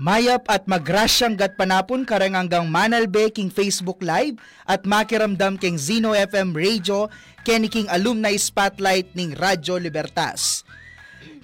Mayap at magrasyang gat panapon karang hanggang Manalbe king Facebook Live at makiramdam king Zino FM Radio ken king Alumni Spotlight ning Radyo Libertas.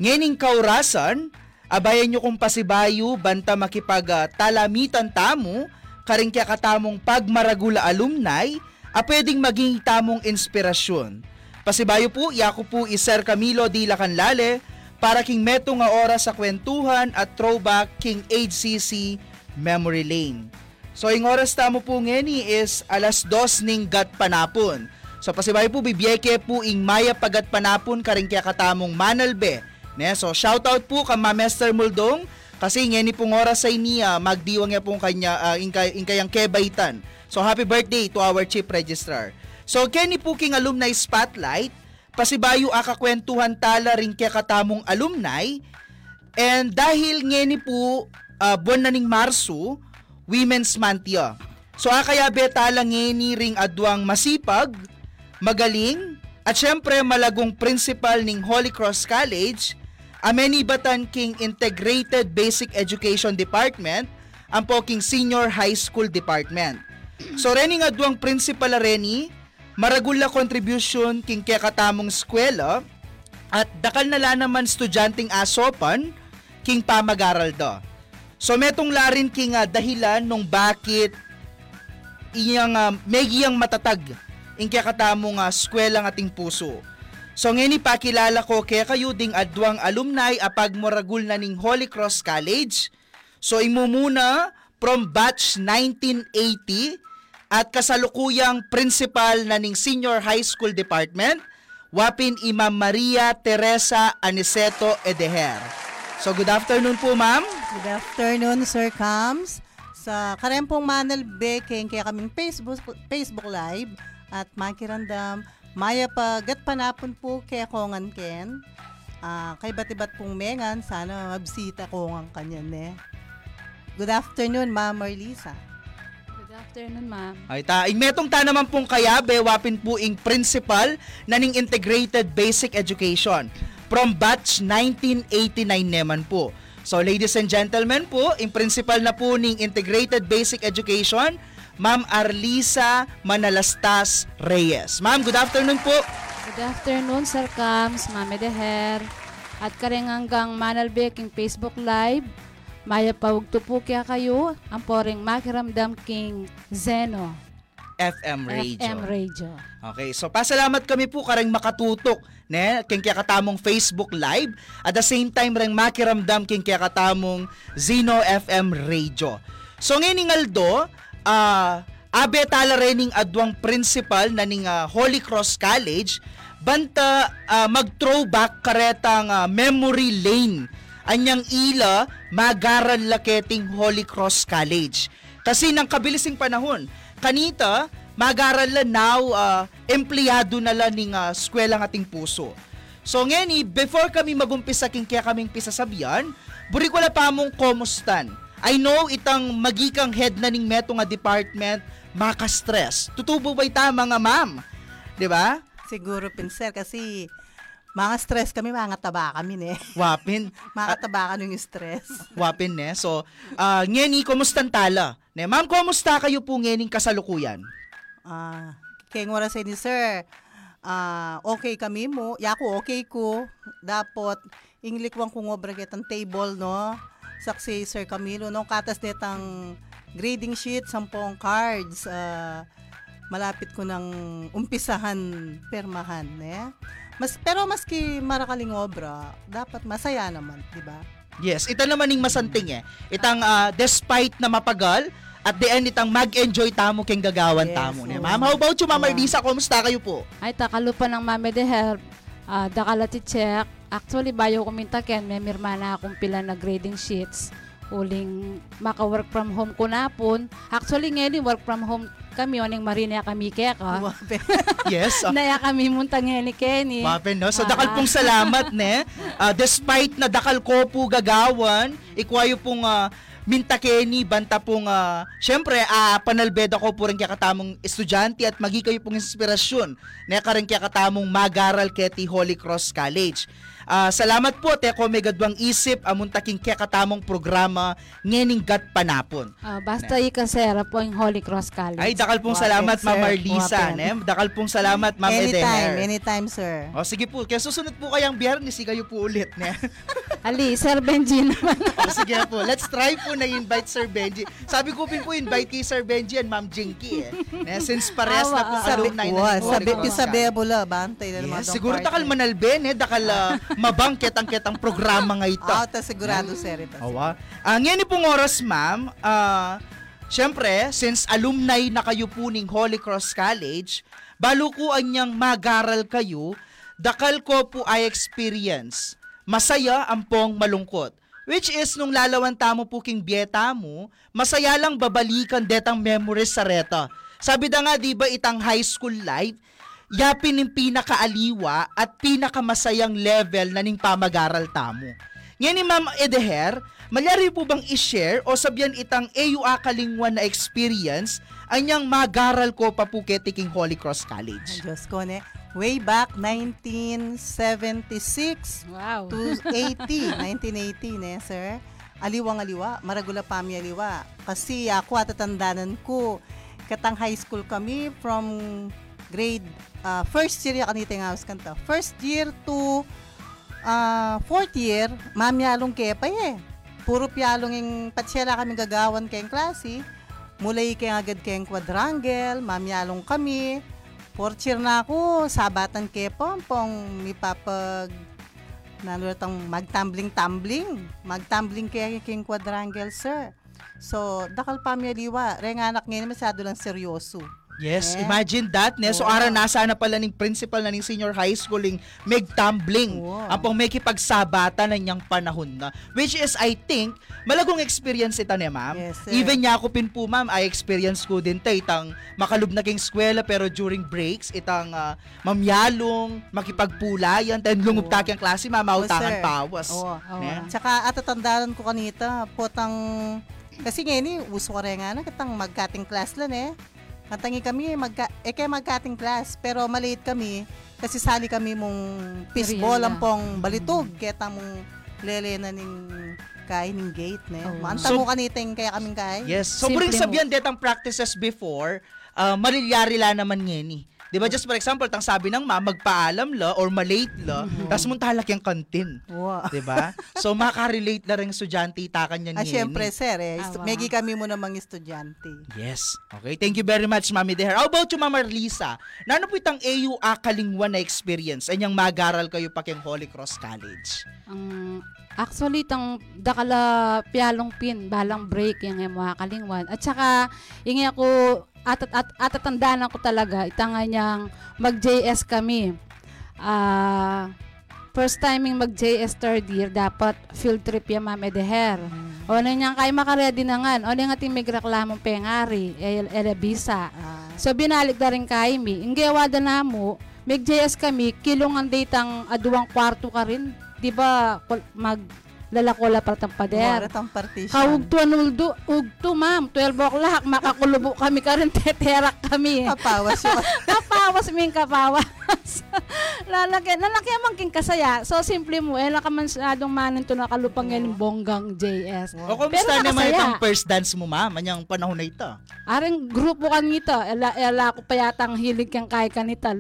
Ngening kaurasan, abayan nyo kung pasibayo banta makipag talamitan tamo karing kaya katamong pagmaragula alumni a pwedeng maging tamong inspirasyon. Pasibayo po, yako po iser Camilo di Lacanlale, para king meto nga oras sa kwentuhan at throwback king HCC Memory Lane. So yung oras tamo po ngeni is alas dos ning gat panapon. So pasibay po bibiyeke po ing maya pagat panapon karing kaya katamong manalbe. Ne? So shout out po ka Mr. Muldong kasi ngeni pong oras sa iniya magdiwang niya pong kanya uh, ingkay, ingkayang kebaitan. So happy birthday to our chief registrar. So keni po king alumni spotlight pasibayo akakwentuhan tala rin kaya katamong alumni. And dahil ngeni po uh, buwan na ning Marso, Women's Month ya. So akaya betala ngeni ring adwang masipag, magaling, at syempre malagong principal ning Holy Cross College, ameni batan king Integrated Basic Education Department, ang po king Senior High School Department. So rening adwang principal reni, maragula contribution king kaya katamong eskwela at dakal na naman estudyanteng asopan king pamagaral do. So metong larin king uh, dahilan nung bakit iyang uh, megiyang matatag ing kaya katamong uh, eskwela ng ating puso. So ngeni pakilala ko kaya kayo ding adwang alumni apag moragul na ning Holy Cross College. So imumuna from batch 1980 at kasalukuyang principal na ning Senior High School Department, wapin Imam Maria Teresa Aniceto Edeher. So good afternoon po ma'am. Good afternoon Sir Cams. Sa Karempong Manal Beking kaya kaming Facebook Facebook Live at makirandam maya pa gat panapon po kaya kongan ken. Uh, kay batibat pong mengan sana mabisita ko ang kanyan ne. Good afternoon Ma'am Marlisa afternoon, ma'am. Ay ta, metong ta naman pong kayabe wapin po ing principal na ning Integrated Basic Education from batch 1989 naman po. So ladies and gentlemen po, ing principal na po ning Integrated Basic Education, Ma'am Arlisa Manalastas Reyes. Ma'am, good afternoon po. Good afternoon, Sir Cams, Ma'am Edeher, at kareng hanggang Manalbek ing Facebook Live Maya kaya kayo ang poring makiramdam king Zeno. FM Radio. FM Radio. Okay, so pasalamat kami po karang makatutok ne king kaya katamong Facebook Live at the same time ring makiramdam king kaya katamong Zeno FM Radio. So ngayon Aldo, uh, abe tala rening adwang principal na ning uh, Holy Cross College banta uh, mag-throwback karetang uh, memory lane anyang ila magaran laketing Holy Cross College. Kasi nang kabilising panahon, kanita magaran la now uh, empleyado na la ning uh, eskwela ng ating puso. So ngeni, before kami magumpisa king kaya kaming pisasabihan, buri ko la pa mong komustan. I know itang magikang head na ning meto nga department maka-stress. Tutubo ba'y tama nga ma'am? 'Di ba? Siguro pinser kasi mga stress kami, mga taba kami ne. Wapin. mga taba ka yung stress. Wapin ne. So, uh, ngeni, kumusta tala? Ne, ma'am, kumusta kayo po ngening kasalukuyan? Ah, uh, kaya ngora sa ni sir, uh, okay kami mo, yako okay ko, dapat inglikwang kong obra getang table, no? Saksi Sir Camilo, no? Katas netang grading sheet, sampung cards, uh, malapit ko ng umpisahan permahan, ne? Mas pero maski marakaling obra, dapat masaya naman, 'di ba? Yes, ito naman ning masanting eh. Itang uh, despite na mapagal, at the end itang mag-enjoy tamo keng gagawan yes, tamo. Oh. Ma'am, how about you, Ma'am yeah. Ardisa? Kumusta kayo po? Ay, takalupa ng Mame de Herb. Uh, dakala ti check. Actually, bayo kuminta ken, may mirma na akong pila na grading sheets. Uling maka-work from home ko na pun. Actually ngayon work from home kami oning marina kami kaya ka. Yes. ah, Naya kami munta ngeni Kenny. Mapen, no? So, Ah. dakal pong salamat, ne? Ah, despite na dakal ko po gagawan, ikwayo pong ah, minta Kenny, banta pong, ah, syempre, ah, panalbeda ko po rin kaya katamong estudyante at magi kayo pong inspirasyon na ka rin kaya katamong magaral keti Holy Cross College. Ah, salamat po, te ko may gadwang isip, amon taking kaya katamong programa, ngening gat panapon. Ah, basta ikasera po ang Holy Cross College. Ay, dakal pong salamat. Ma'am Marlisa, Wapen. ne? Dakal pong salamat, Ma'am anytime, Edemer. anytime, sir. O sige po, kaya susunod po kayang biyernes, kayo po ulit. Ne? Ali, Sir Benji naman. o sige po, let's try po na invite Sir Benji. Sabi ko pin po invite kay Sir Benji and Ma'am Jinky eh. Ne, since pares na po Sabi, alumni na wa, ng Holy sabi, Cross sabi, College. bula, bantay na naman Yes, tong siguro party. takal manalben eh, dakal uh, mabangket ang ketang programa nga ito. Ah, ta sigurado, sir, ito. Awa. Ang yan pong oras, ma'am, ah, syempre, since alumni na kayo po ning Holy Cross College, balo ko anyang magaral kayo, dakal ko po ay experience. Masaya ang pong malungkot. Which is, nung lalawan tamo po king bieta mo, masaya lang babalikan detang memories sa reta. Sabi da nga, di ba, itang high school life, yapin ng pinakaaliwa at pinakamasayang level na ning pamagaral tamo. Ngayon ni Ma'am Edeher, malyari po bang i-share o sabyan itang AUA kalingwan na experience anyang magaral ko pa po ketiking Holy Cross Ay, College? Diyos ko, ne. Way back 1976 wow. to 80, 1980, ne, sir. Aliwang aliwa, maragula pami aliwa. Kasi ako at tatandanan ko, katang high school kami from grade uh, first year ya kanita nga house kanta. First year to uh, fourth year, mamyalong kepay eh. Puro piyalong yung patsela kami gagawan kayong klase. Mulay kay agad kayong quadrangle, mamyalong kami. Fourth year na ako, sabatan kay pompong mipapag nalulatang magtumbling-tumbling. Magtumbling kaya kayong quadrangle, sir. So, dakal pamiliwa, reng anak ngayon masyado lang seryoso. Yes, Eh? imagine that. Ne? So, Oo. ara nasa na pala ng principal na ng senior high school ng Meg Tumbling. Oo. Ang pong may kipagsabata na niyang panahon na. Which is, I think, malagong experience ita ni ma'am. Yes, sir. Even niya ako pin po, ma'am, I experience ko din ta itang makalub na king eskwela pero during breaks, itang uh, mamyalong, makipagpulayan, then lungup taki ang klase, mamautangan Oo, sir. pawas. Oo. Ne? Tsaka atatandaan ko kanita, potang, kasi ngayon uso ka rin nga na, katang magkating class lang eh. Katangi kami, magka, eh kaya magkating class, pero maliit kami, kasi sali kami mong fishball ang pong balitog, kaya mong lele na ning kay ning gate ne. Oo. Maanta So- mo kaniting kaya kaming kay. Yes. So, buring sabihan detang practices before, uh, marilyari la naman ngeni. Di ba? Just for example, tang sabi ng ma, magpaalam la or malate la, Mm-hmm. tas muntalak yung kantin. Wow. Di ba? So, makarelate na rin estudyante itakan yan Ah, syempre, sir, eh. Estu- Awa. Megi kami mo namang estudyante. Yes. Okay. Thank you very much, Mami Deher. How about you, Mama Lisa? Nano po itang AU Akalingwan na experience? Anyang magaral kayo pa keng Holy Cross College? Ang actually tang dakala pialong pin balang break yung mga kalingwan at saka ingi ako at at atatandaan ko talaga itanga niyang mag JS kami. Ah first timing mag JS third year dapat field trip ya ma'am Edeher. O na niyang kay makaredy na nga. O na nga timig reklamong pengari el elebisa Ah, So binalik na rin kay mi. Ang gawa da na mo, may JS kami, kilong ang datang aduwang kwarto ka rin. Di ba mag lalakola para tang pader. Mora tang partition. Kaugtuan uldo, ugto ma'am, 12 o'clock, makakulubo kami ka rin, teterak kami. Kapawas yun. kapawas min kapawas. lalaki, lalaki amang king kasaya. So simple mo, eh nakamansadong manin to nakalupang yan bonggang JS. O kumusta Pero naman itang first dance mo, ma'am? Anyang panahon na ito? Aring grupo kanita, ela, ela ko pa yatang hilig kang kay kanita.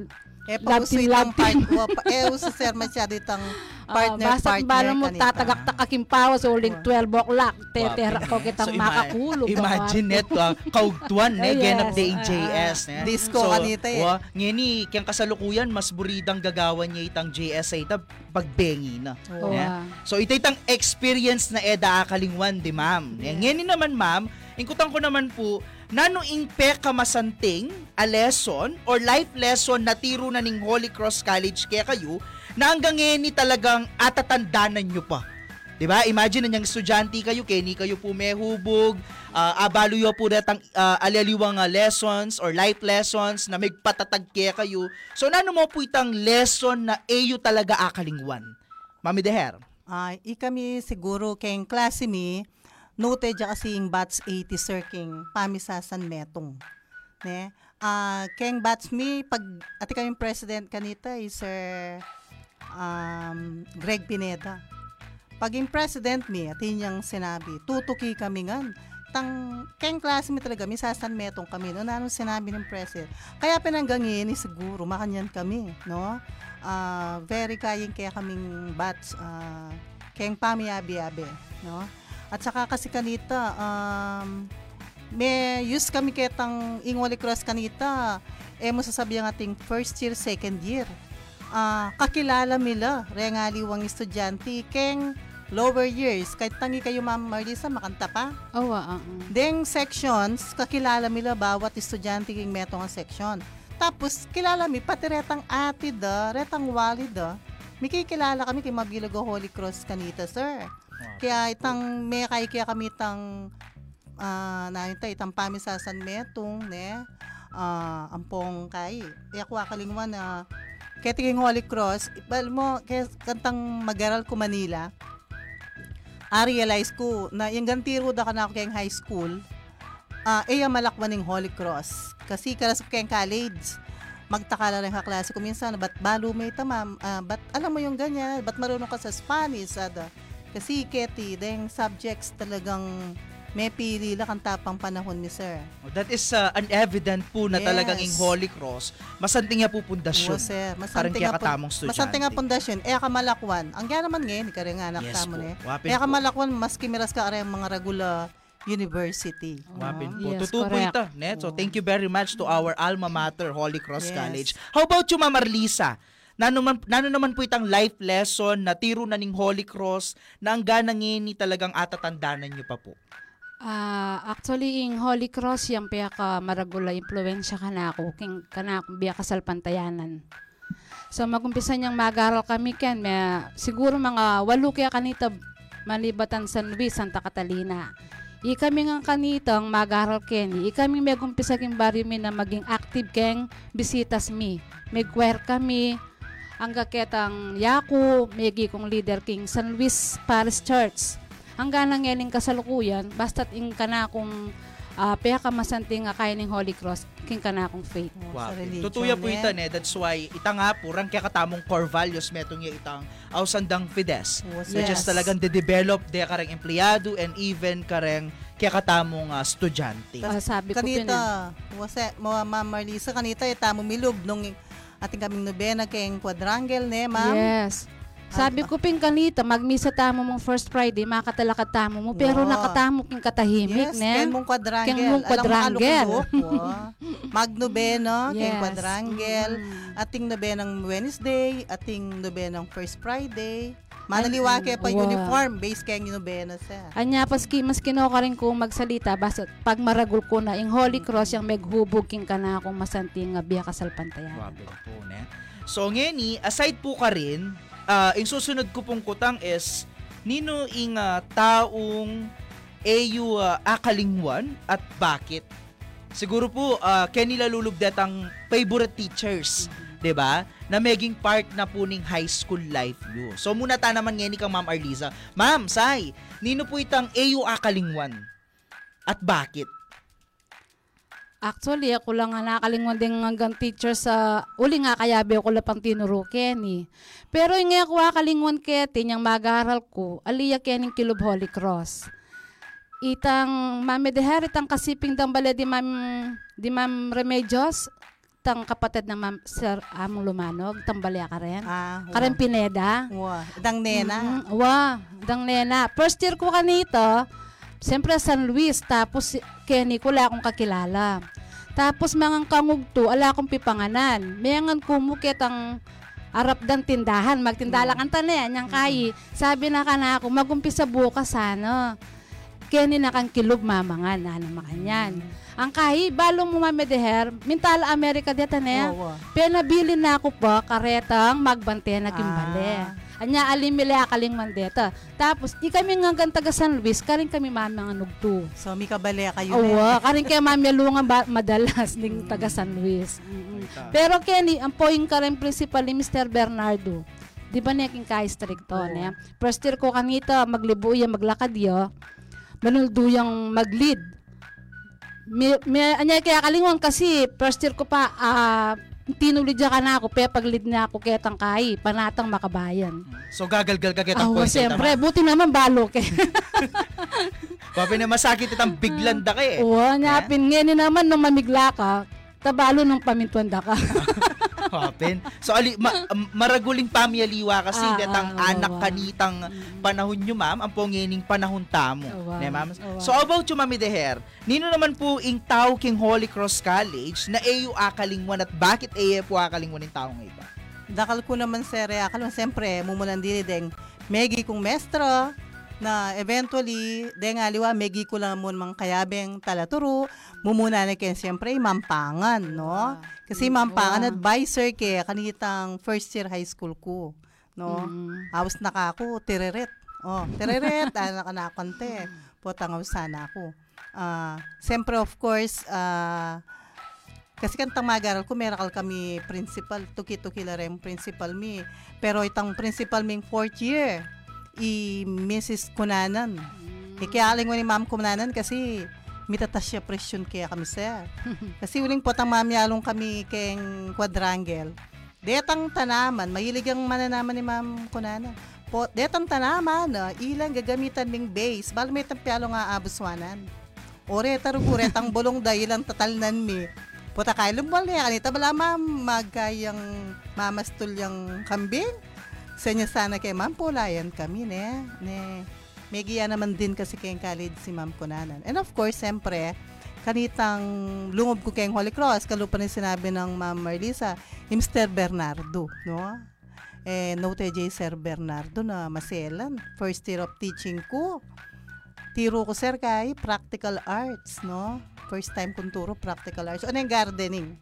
Eh, Love pauso team, itang love part, eh, uso sir masyado itang partner, Ah, basta partner bala mo tatagaktak aking pawas uling 12 o'clock tetera ko kitang ima- makakulog Imagine net, uh, kaugtuan, ne, day Ah, JS. Ne? Disco kanita eh. wa, ngeni, kiyang kasalukuyan, mas buridang gagawan niya itang JS sa ita, pagbengi na. Oo, Ne? ah. So, ito itang experience na eda akalingwan, di ma'am. Yeah. Ngeni naman, ma'am, ingkutan ko naman po, nano ingpe kamasanting a lesson or life lesson na tiro na ning Holy Cross College kaya kayo na hanggang ngeni talagang atatandanan nyo pa. 'Di ba? Imagine na niyang estudyante kayo, keni kayo po may hubog, uh, abaluyo po datang uh, alaliwang uh, lessons or life lessons na may patatag kaya kayo. So nano mo po itang lesson na ayo talaga akalingwan. Mami Deher. Ay, ikami siguro keng klase mi, note dya kasi yung bats 80 sir king pamisasan metong. Ne? Ah, keng bats mi pag ati kami president kanita is sir um, Greg Pineda. Pag yung president mi, atin niyang sinabi, tutuki kami ngan. Tang, keng klase mi talaga, misasan metong kami, no? Nanong sinabi ng president. Kaya pinanggangin, eh, siguro, makanyan kami, no? Ah, very kayang kaya kaming bats, ah, keng pamiyabi-yabi, no? At saka kasi kanita, um, may use kami ketang ingwali cross kanita, eh mo sasabi ang ating first year, second year. Ah, kakilala mila, rengaliwang estudyante, keng lower years, kahit tangi kayo Ma'am Marlisa, makanta pa. Oh, ah, ah. Deng sections, kakilala mila bawat estudyante king metong ang section. Tapos, kilala mi, pati retang ati da, retang wali da. May kikilala kami kay Mabilago Holy Cross kanita, sir. Kaya itang may kay kaya kami itang ah na ita itang pamisasan metong ne ah ampong kay. Kaya ko akalingwan na kaya tingin Holy Cross, ibal mo kaya kantang magaral ko Manila. I realize ko na yung gantiro da ka na ako kayong high school, ah eh yung malakwan ng Holy Cross. Kasi karas ko kayong college, magtakala rin kaklase ko minsan, ba't balo may tamam, ah, ba't alam mo yung ganyan, ba't marunong ka sa Spanish, ada. Kasi keti, deng subjects talagang may pili lang ang tapang panahon ni sir. Oh, That is uh, an evident po na Yes. talagang ing Holy Cross, masanting nga po pundasyon. Oo, sir. Parang Masanting nga katamong estudyante. Masanting nga pundasyon. Eh, kamalakwan. Ang gaya naman ngayon, ikaw rin nga anak Yes tamo eh. Eh, kamalakwan, mas kimiras ka aray ang mga regula university. Wapin po. Yes, Totoo po correct. ito. Net. So, thank you very much to our alma mater, Holy Cross Yes. College. How about you, Ma'am Marlisa? Nano, man, nano naman po itang life lesson na tiro na ning Holy Cross na ang ganang ni talagang atatandanan niyo pa po. Ah, actually, ing Holy Cross, yung piya ka maragula impluensya ka na ako, king ka na ako biya kasal pantayanan. So, magumpisa niyang mag-aral kami ken, may, siguro mga walo kaya kanita malibatan San Luis, Santa Catalina. I kami nga kanitang mag-aral ken, i kami may gumpisa king baryo mi na maging active keng bisitas mi. May choir kami, ang gaketang Yaku, may kong leader king San Luis Parish Church hanggang nangyaling kasalukuyan, basta't ing kana kung uh, paya ka masanting nga kaya ng Holy Cross, king kana kong faith. Wow. Tutuya po eh. ito, ne. That's why, ita nga po, rang kaya katamong core values, metong yung itang ausandang fides. Oo, Which is yes. talagang de-develop de kareng empleyado and even kareng kaya katamong ah, estudyante. Ah, sabi ko kanita, wase, mo Ma'am Marlisa, kanita, itamo milog nung ating kaming nobena kayong quadrangle, ne, ma'am? Yes. Sabi ko pin kanita, magmisa tamo mong first Friday, makatalakad tamo mo, pero Wow. nakatamo king katahimik, Yes, ne? ken mong quadrangle. Ken mong quadrangle. Alam mo, Magnobena, ken Yes. quadrangle. Mm. Ating nobenang Wednesday, ating nobenang first Friday. Manaliwa kaya pa Wow. uniform, base kaya yung nobena sa. Anya paski mas kinoka rin kong magsalita basta pag maragul ko na ing Holy Cross yung meghubog king kana akong masanting nga biya kasal pantayan. Grabe po, ne. So, ngeni, aside po ka rin, ah, yung susunod ko pong kutang is, nino ing ah, taong AU ah, akalingwan at bakit? Siguro po, uh, kaya nila lulubdet ang favorite teachers, 'di ba? Na maging part na po ning high school life nyo. So muna ta naman ngeni kang Ma'am Arliza. Ma'am, say, nino po itang AU akalingwan? At bakit? Actually, ako lang nga nakalingon din hanggang teacher sa uli nga kayabi ako lapang tinuro Kenny. Pero yung ako akalingon kete niyang mag-aral ko, aliya kening Kilob Holy Cross. Itang Mami Deher, itang kasiping dang bala di Ma'am, di Ma'am Remedios, tang kapatid ng Ma'am Sir Among Lumanog, tang balya ka rin. Ah, Karen Pineda. Wow. Dang nena. Mm, wa, dang nena. First year ko kanito, siyempre San Luis, tapos Kenny ko wala akong kakilala. Tapos mga kangugto, ala akong pipanganan. Mayangan kumukit ang arap dan tindahan, magtindala kan tanan, yang kayi. Sabi na ka na ako, magumpisa bukas ano. Kenny na kang kilog mamangan, ano makanyan. Mm. Ang kahi, balo mo mamedeher, mintala Amerika deta na Oo. Pinabili na ako pa karetang magbante na kimbali. Ah. Anya alimile akaling mandeta. Tapos, i kami nga taga San Luis, karing kami mami nga nugto. So, may kabali kayo Oo, na. karing kaya mami alungan ba, madalas ning taga San Luis. Mm-mm. Pero Kenny, ang point ka rin principal ni Mr. Bernardo. Di ba niya king ka-stricto Oo. niya? First year ko kanita, maglibo iya, maglakad yo. Manuldo yung mag-lead. May, may, anya kaya kalingon kasi first year ko pa, ah, tinulid ka na ako, pe pag-lead na ako kaya tangkay, panatang makabayan. So gagalgal ka kitang Oo, point. siyempre, buti naman balo ke. Papi na masakit itang biglan da ka eh. Oo, nyapin. Ngayon naman nung mamigla ka, tabalo nung pamintuan da ka. Papin. So ali ma, um, maraguling pamiyaliwa kasi Ah, datang ah, anak oo. kanitang panahon nyo ma'am, ang pongining panahon tamo. Oo, Ne, ma'am? oo. So about you mami deher, nino naman po ing tao king Holy Cross College na AU akalingwan at bakit po akalingwan ng tao nga ito? Dakal ko naman sir, eh, akala mo siyempre, mumulan dili deng megi kong mestra, na eventually, deng aliwa, megi ko lang mo mang kayabeng talaturo, mumuna na kayo siyempre, mampangan, no? Kasi mampangan Wow. advisor kay kanitang first year high school ko, no? Mm. Awas na ka ako, tireret. Oh, tireret, anak na kante. Potang sana ako. Ah, siyempre of course, ah, kasi kantang mag-aral ko, meron kami principal, tuki-tuki la rin principal mi. Pero itang principal ming fourth year, i Mrs. Kunanan. E kaya aling ni Ma'am Kunanan kasi mitatas siya presyon kaya kami sir. kasi uling po tang mamyalong kami keng quadrangle. Detang tanaman, mahilig ang mananaman ni Ma'am Kunanan. Po, detang tanaman, ah, ilang gagamitan ming base, bal may tampyalo nga abuswanan. Ore tarugure tang bolong dahilan tatalnan mi. Puta kay lumbal niya kanita bala ma'am magkayang mamastul yung kambing. Sa niya sana kay ma'am pulayan kami ne. Ne. Megiya naman din kasi kay college si ma'am kunanan. And of course, siyempre, kanitang lungob ko kay Holy Cross, kalupa ni sinabi ng ma'am Marlisa, Mr. Bernardo, no? Eh, note J. Sir Bernardo na maselan. First year of teaching ko tiro ko sir kay practical arts, no? First time kong turo practical arts. Ano yung gardening?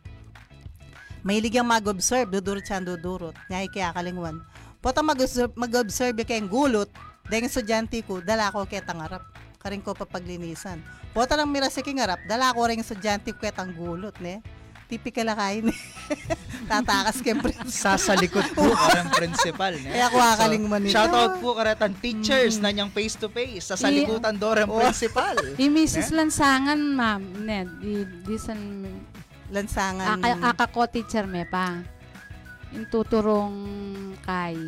Mahilig yung mag-observe, dudurot siya dudurot. Nyay kaya kalingwan. Pota mag-observe, mag-observe yung kayong gulot, dahil estudyante ko, dala ko kaya tangarap. Karing ko papaglinisan. Pota lang mira sa kingarap, dala ko rin estudyante ko kaya gulot, ne? Typical na kain. Tatakas kay principal. Sasalikot po karang principal. Ne? Kaya ko akalingwan nito. Shout out po karatan teachers na niyang face to face sa salikutan do rin Oh. principal. Di Mrs. Lansangan, ma'am, ne, di, di san, Lansangan. aka, aka ko teacher me pa. Yung tuturong kay,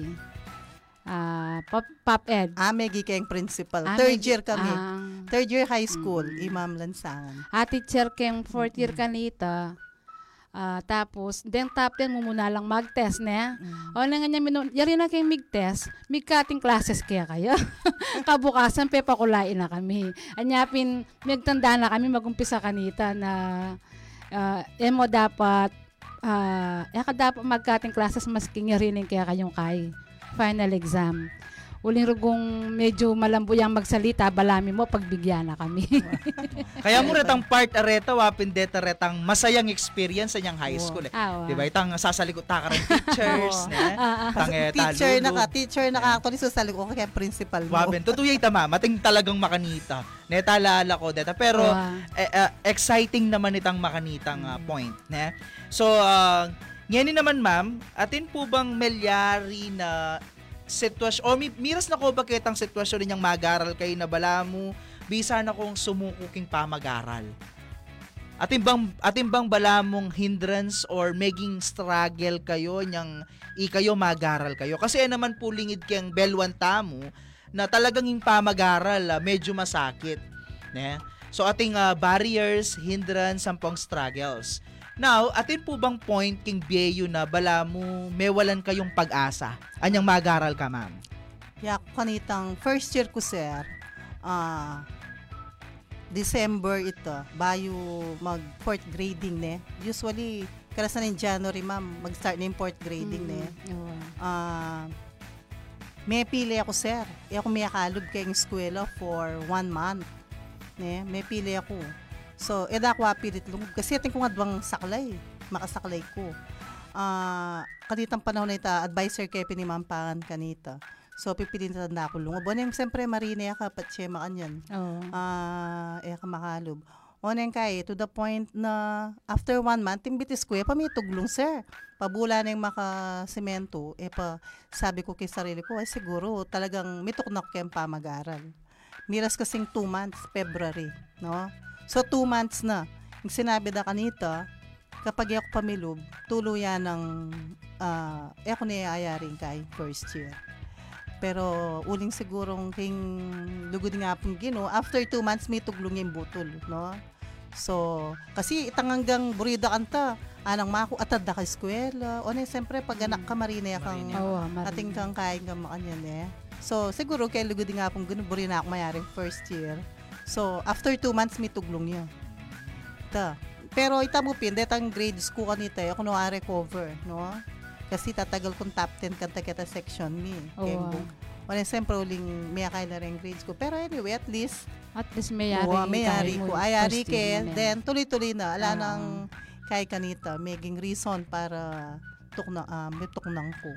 ah, pop, pop ed. Ah, may gikeng principal. Ah, Third year kami. ah, Third year high school, Imam Lansangan. ah, teacher keng fourth year kanita. Ah, tapos, then top 10 mo muna lang mag-test ne. O na nga niya, minun, yari na kayong mig-test, mig-cutting classes kaya kayo. Kabukasan, pe pakulain na kami. Anyapin, magtanda na kami, magumpisa kanita na uh, emo dapat, uh, eka dapat mag-cutting classes, mas kingarinig kaya kayong kay final exam. Uling rugong medyo malambuyang magsalita, balami mo, pagbigyan na kami. Kaya mo retang part areta wapin deta retang masayang experience sa niyang high school eh. Awa. Di ba? Itang sasalikot ta ka teachers, ne? Tang eh, teacher na ka, teacher na ka actually susalik ko kaya principal mo. Wapin, tutuyay tama, mating talagang makanita. Neta alala ko deta. Pero eh, eh, exciting naman itang makanitang ah, point. Ne? So, uh, ngayon naman ma'am, atin po bang melyari na sitwasyon, o mi, miras na ko ba kitang sitwasyon ninyang magaral kayo na bala mo, bisa na kong sumukuking pamagaral. Atin bang, atin bang bala mong hindrance or making struggle kayo nyang ikayo magaral kayo? Kasi eh naman po lingid kang belwan tamo na talagang yung pamagaral ah, medyo masakit. Ne? So ating ah, barriers, hindrance, sampong struggles. Now, atin po bang point king Bieyo na bala mo mewalan kayong pag-asa? Anyang magaral ka, ma'am? Ya kanitang first year ko sir, ah December ito, bayo mag fourth grading ne. Usually, karasan in January ma'am, mag-start na yung fourth grading ne. Awa. Ah may pili ako sir. E ako may akalob kayong eskwela for one month. Ne, may pili ako. So, eda ako apilit lungod. Kasi ating kung adwang saklay, makasaklay ko. ah kanitang panahon na ita, advisor kay pinimampangan kanita. So, pipilin sa tanda ko lungo. Boneng, siyempre, marina ka, patse makanyan. Oo. Ah, eh, ka makalob. Oneng kay, to the point na after one month, imbitis ko, eh, pamituglong, sir. Pabula na yung makasemento, eh, pa, sabi ko kay sarili ko, eh, siguro, talagang mitok na ko kayong pamag-aral. Miras kasing two months, February, no? So, two months na. Yung sinabi na kanita, kapag ako pamilob, tuluyan ng, eh, ako niyayaring kay first year. Pero uling sigurong king lugod nga pong gino, after two months may tuglong yung butol, no? So, kasi itang hanggang burida kanta, anang mako atad da ka eskwela. O na, siyempre, pag anak ka, marina kang ating kang kain ka makanyan eh. So, siguro kay lugod nga pong gino, buri na ako mayaring first year. So, after two months, may tuglong niya. Ta. Pero ita mo pin, detang grades ko kanita, eh, ako no recover, no? Kasi tatagal kong top 10 kanta kita section ni. Oo. Kaya wala siyempre uling may akay na rin grades ko. Pero anyway, at least, At least may yari. Oo, may yari ko. Ayari first ke. na. Then, tuloy-tuloy na. Ala Oo. nang kay kanita. Maging reason para tukna, um, may tuknang ko.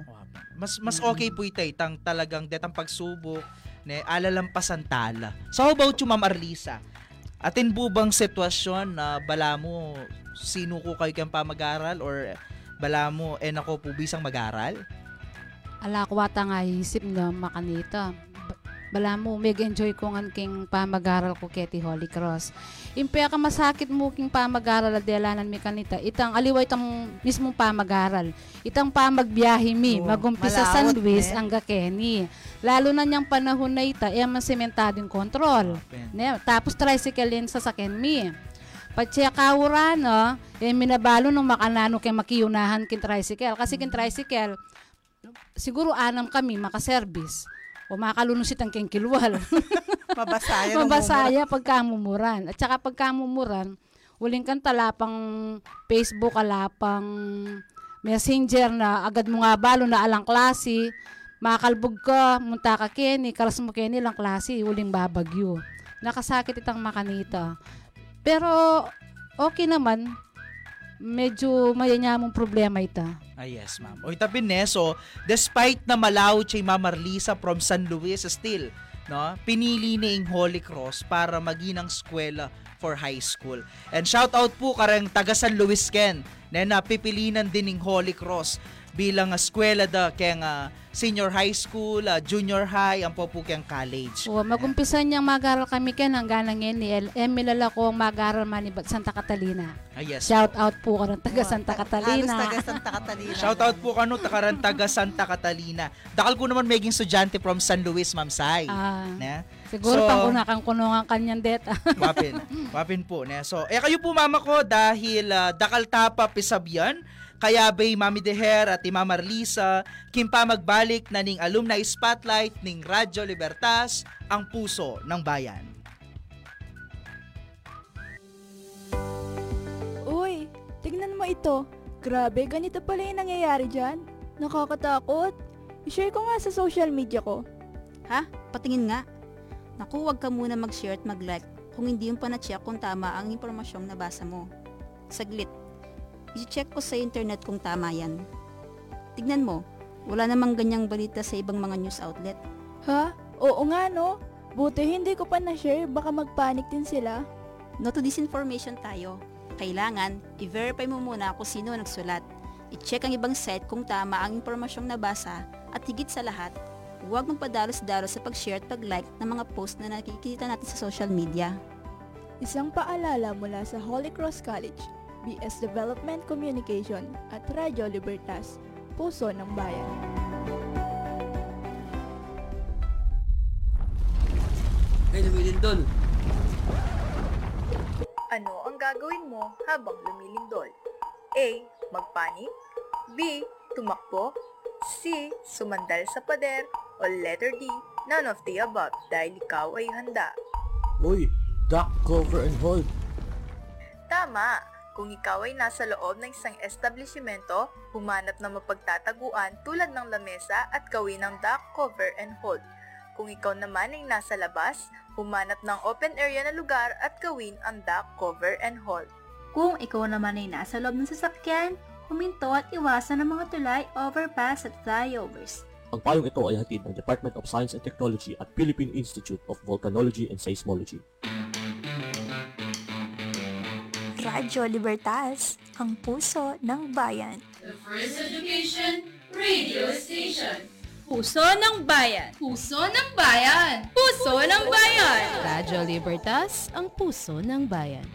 Mas mas okay po ito itang talagang detang pagsubok ne alalampasan tala. So how about you Ma'am Arlisa? Atin po bang sitwasyon na bala mo sino ko kayo kang pamag-aral or bala mo eh nako po bisang mag-aral? ala ko wata nga isip nga makanita. Ba- Bala mo, meg enjoy ko nga king pamag-aral ko keti Holy Cross. Impea ka masakit mo king pamag-aral at delanan mi kanita. Itang aliwa itang mismong pamag-aral. Itang pamagbiyahe mi, Oo, magumpisa San malawot, Luis ne? ang Gakeni. Lalo na niyang panahon na ita, eh masementadong kontrol. Ne, tapos tricycle yan sa sakin mi. Patsya kawura, no, eh minabalo nung makanano kay makiyunahan kin tricycle. Kasi kin tricycle, siguro anam kami makaservice. O makalunusit ang king kilwal. Mabasaya. Mabasaya pagkamumuran. At saka pagkamumuran, uling kan talapang Facebook, alapang messenger na agad mo nga balo na alang klase, makalbog ka, munta ka keni, karas mo keni lang klase, uling babagyo. Nakasakit itang makanita. Pero okay naman, medyo mayanyamong problema ita. Ah, yes, ma'am. O itabi so, despite na malaw si Ma'am Arlisa from San Luis, still, no, pinili ni Holy Cross para maging ng eskwela for high school. And shout out po karang taga San Luis Ken, na napipilinan din ng Holy Cross bilang eskwela da kaya nga senior high school, ah, junior high, ang po po kayang college. O, magumpisa niyang mag-aral kami ken hanggang ngayon ni El Emilala ko mag-aral man ni Santa Catalina. Ah, yes. Shout out po ka ng taga Oo, Santa ta- Catalina. Halos taga Santa Catalina. Shout out po kano takaran taga Santa Catalina. Dakal ko naman maging estudyante from San Luis, Ma'am Sai. Ah, Na? siguro So- pang kunakang kunungan kanyan deta. Wapin. Wapin po. Ne? So, eh kayo po mama ko dahil ah, dakal tapa pisabyan, kaya bay Mami Deher at ni Mama Marlisa, kimpa magbalik na ning alumni spotlight ning Radyo Libertas, ang puso ng bayan. Uy, tignan mo ito. Grabe, ganito pala yung nangyayari dyan. Nakakatakot. I-share ko nga sa social media ko. Ha? Patingin nga. Naku, wag ka muna mag-share at mag-like kung hindi yung pa-check kung tama ang impormasyong nabasa mo. Saglit. I-check ko sa internet kung tama yan. Tignan mo, wala namang ganyang balita sa ibang mga news outlet. Ha? Oo nga no. Buti hindi ko pa na-share, baka mag-panic din sila. No to disinformation tayo. Kailangan, i-verify mo muna kung sino nagsulat. I-check ang ibang site kung tama ang impormasyong nabasa at higit sa lahat, huwag magpadalos-dalos sa pag-share at pag-like ng mga post na nakikita natin sa social media. Isang paalala mula sa Holy Cross College, BS Development Communication at Radyo Libertas, Puso ng Bayan. Ay, lumilindol. Ano ang gagawin mo habang lumilindol? A. Magpanik B. Tumakbo C. Sumandal sa pader o letter D. None of the above dahil ikaw ay handa. Uy, duck cover and hold. Tama! Kung ikaw ay nasa loob ng isang establishmento, humanap ng mapagtataguan tulad ng lamesa at gawin ng duck cover and hold. Kung ikaw naman ay nasa labas, humanap ng open area na lugar at gawin ang duck cover and hold. Kung ikaw naman ay nasa loob ng sasakyan, huminto at iwasan ang mga tulay, overpass at flyovers. Ang payong ito ay hatid ng Department of Science and Technology at Philippine Institute of Volcanology and Seismology. Radyo Libertas, ang puso ng bayan. The First Education Radio Station. Puso ng Bayan. Puso ng Bayan. Puso ng Bayan. Radyo Libertas, ang puso ng bayan.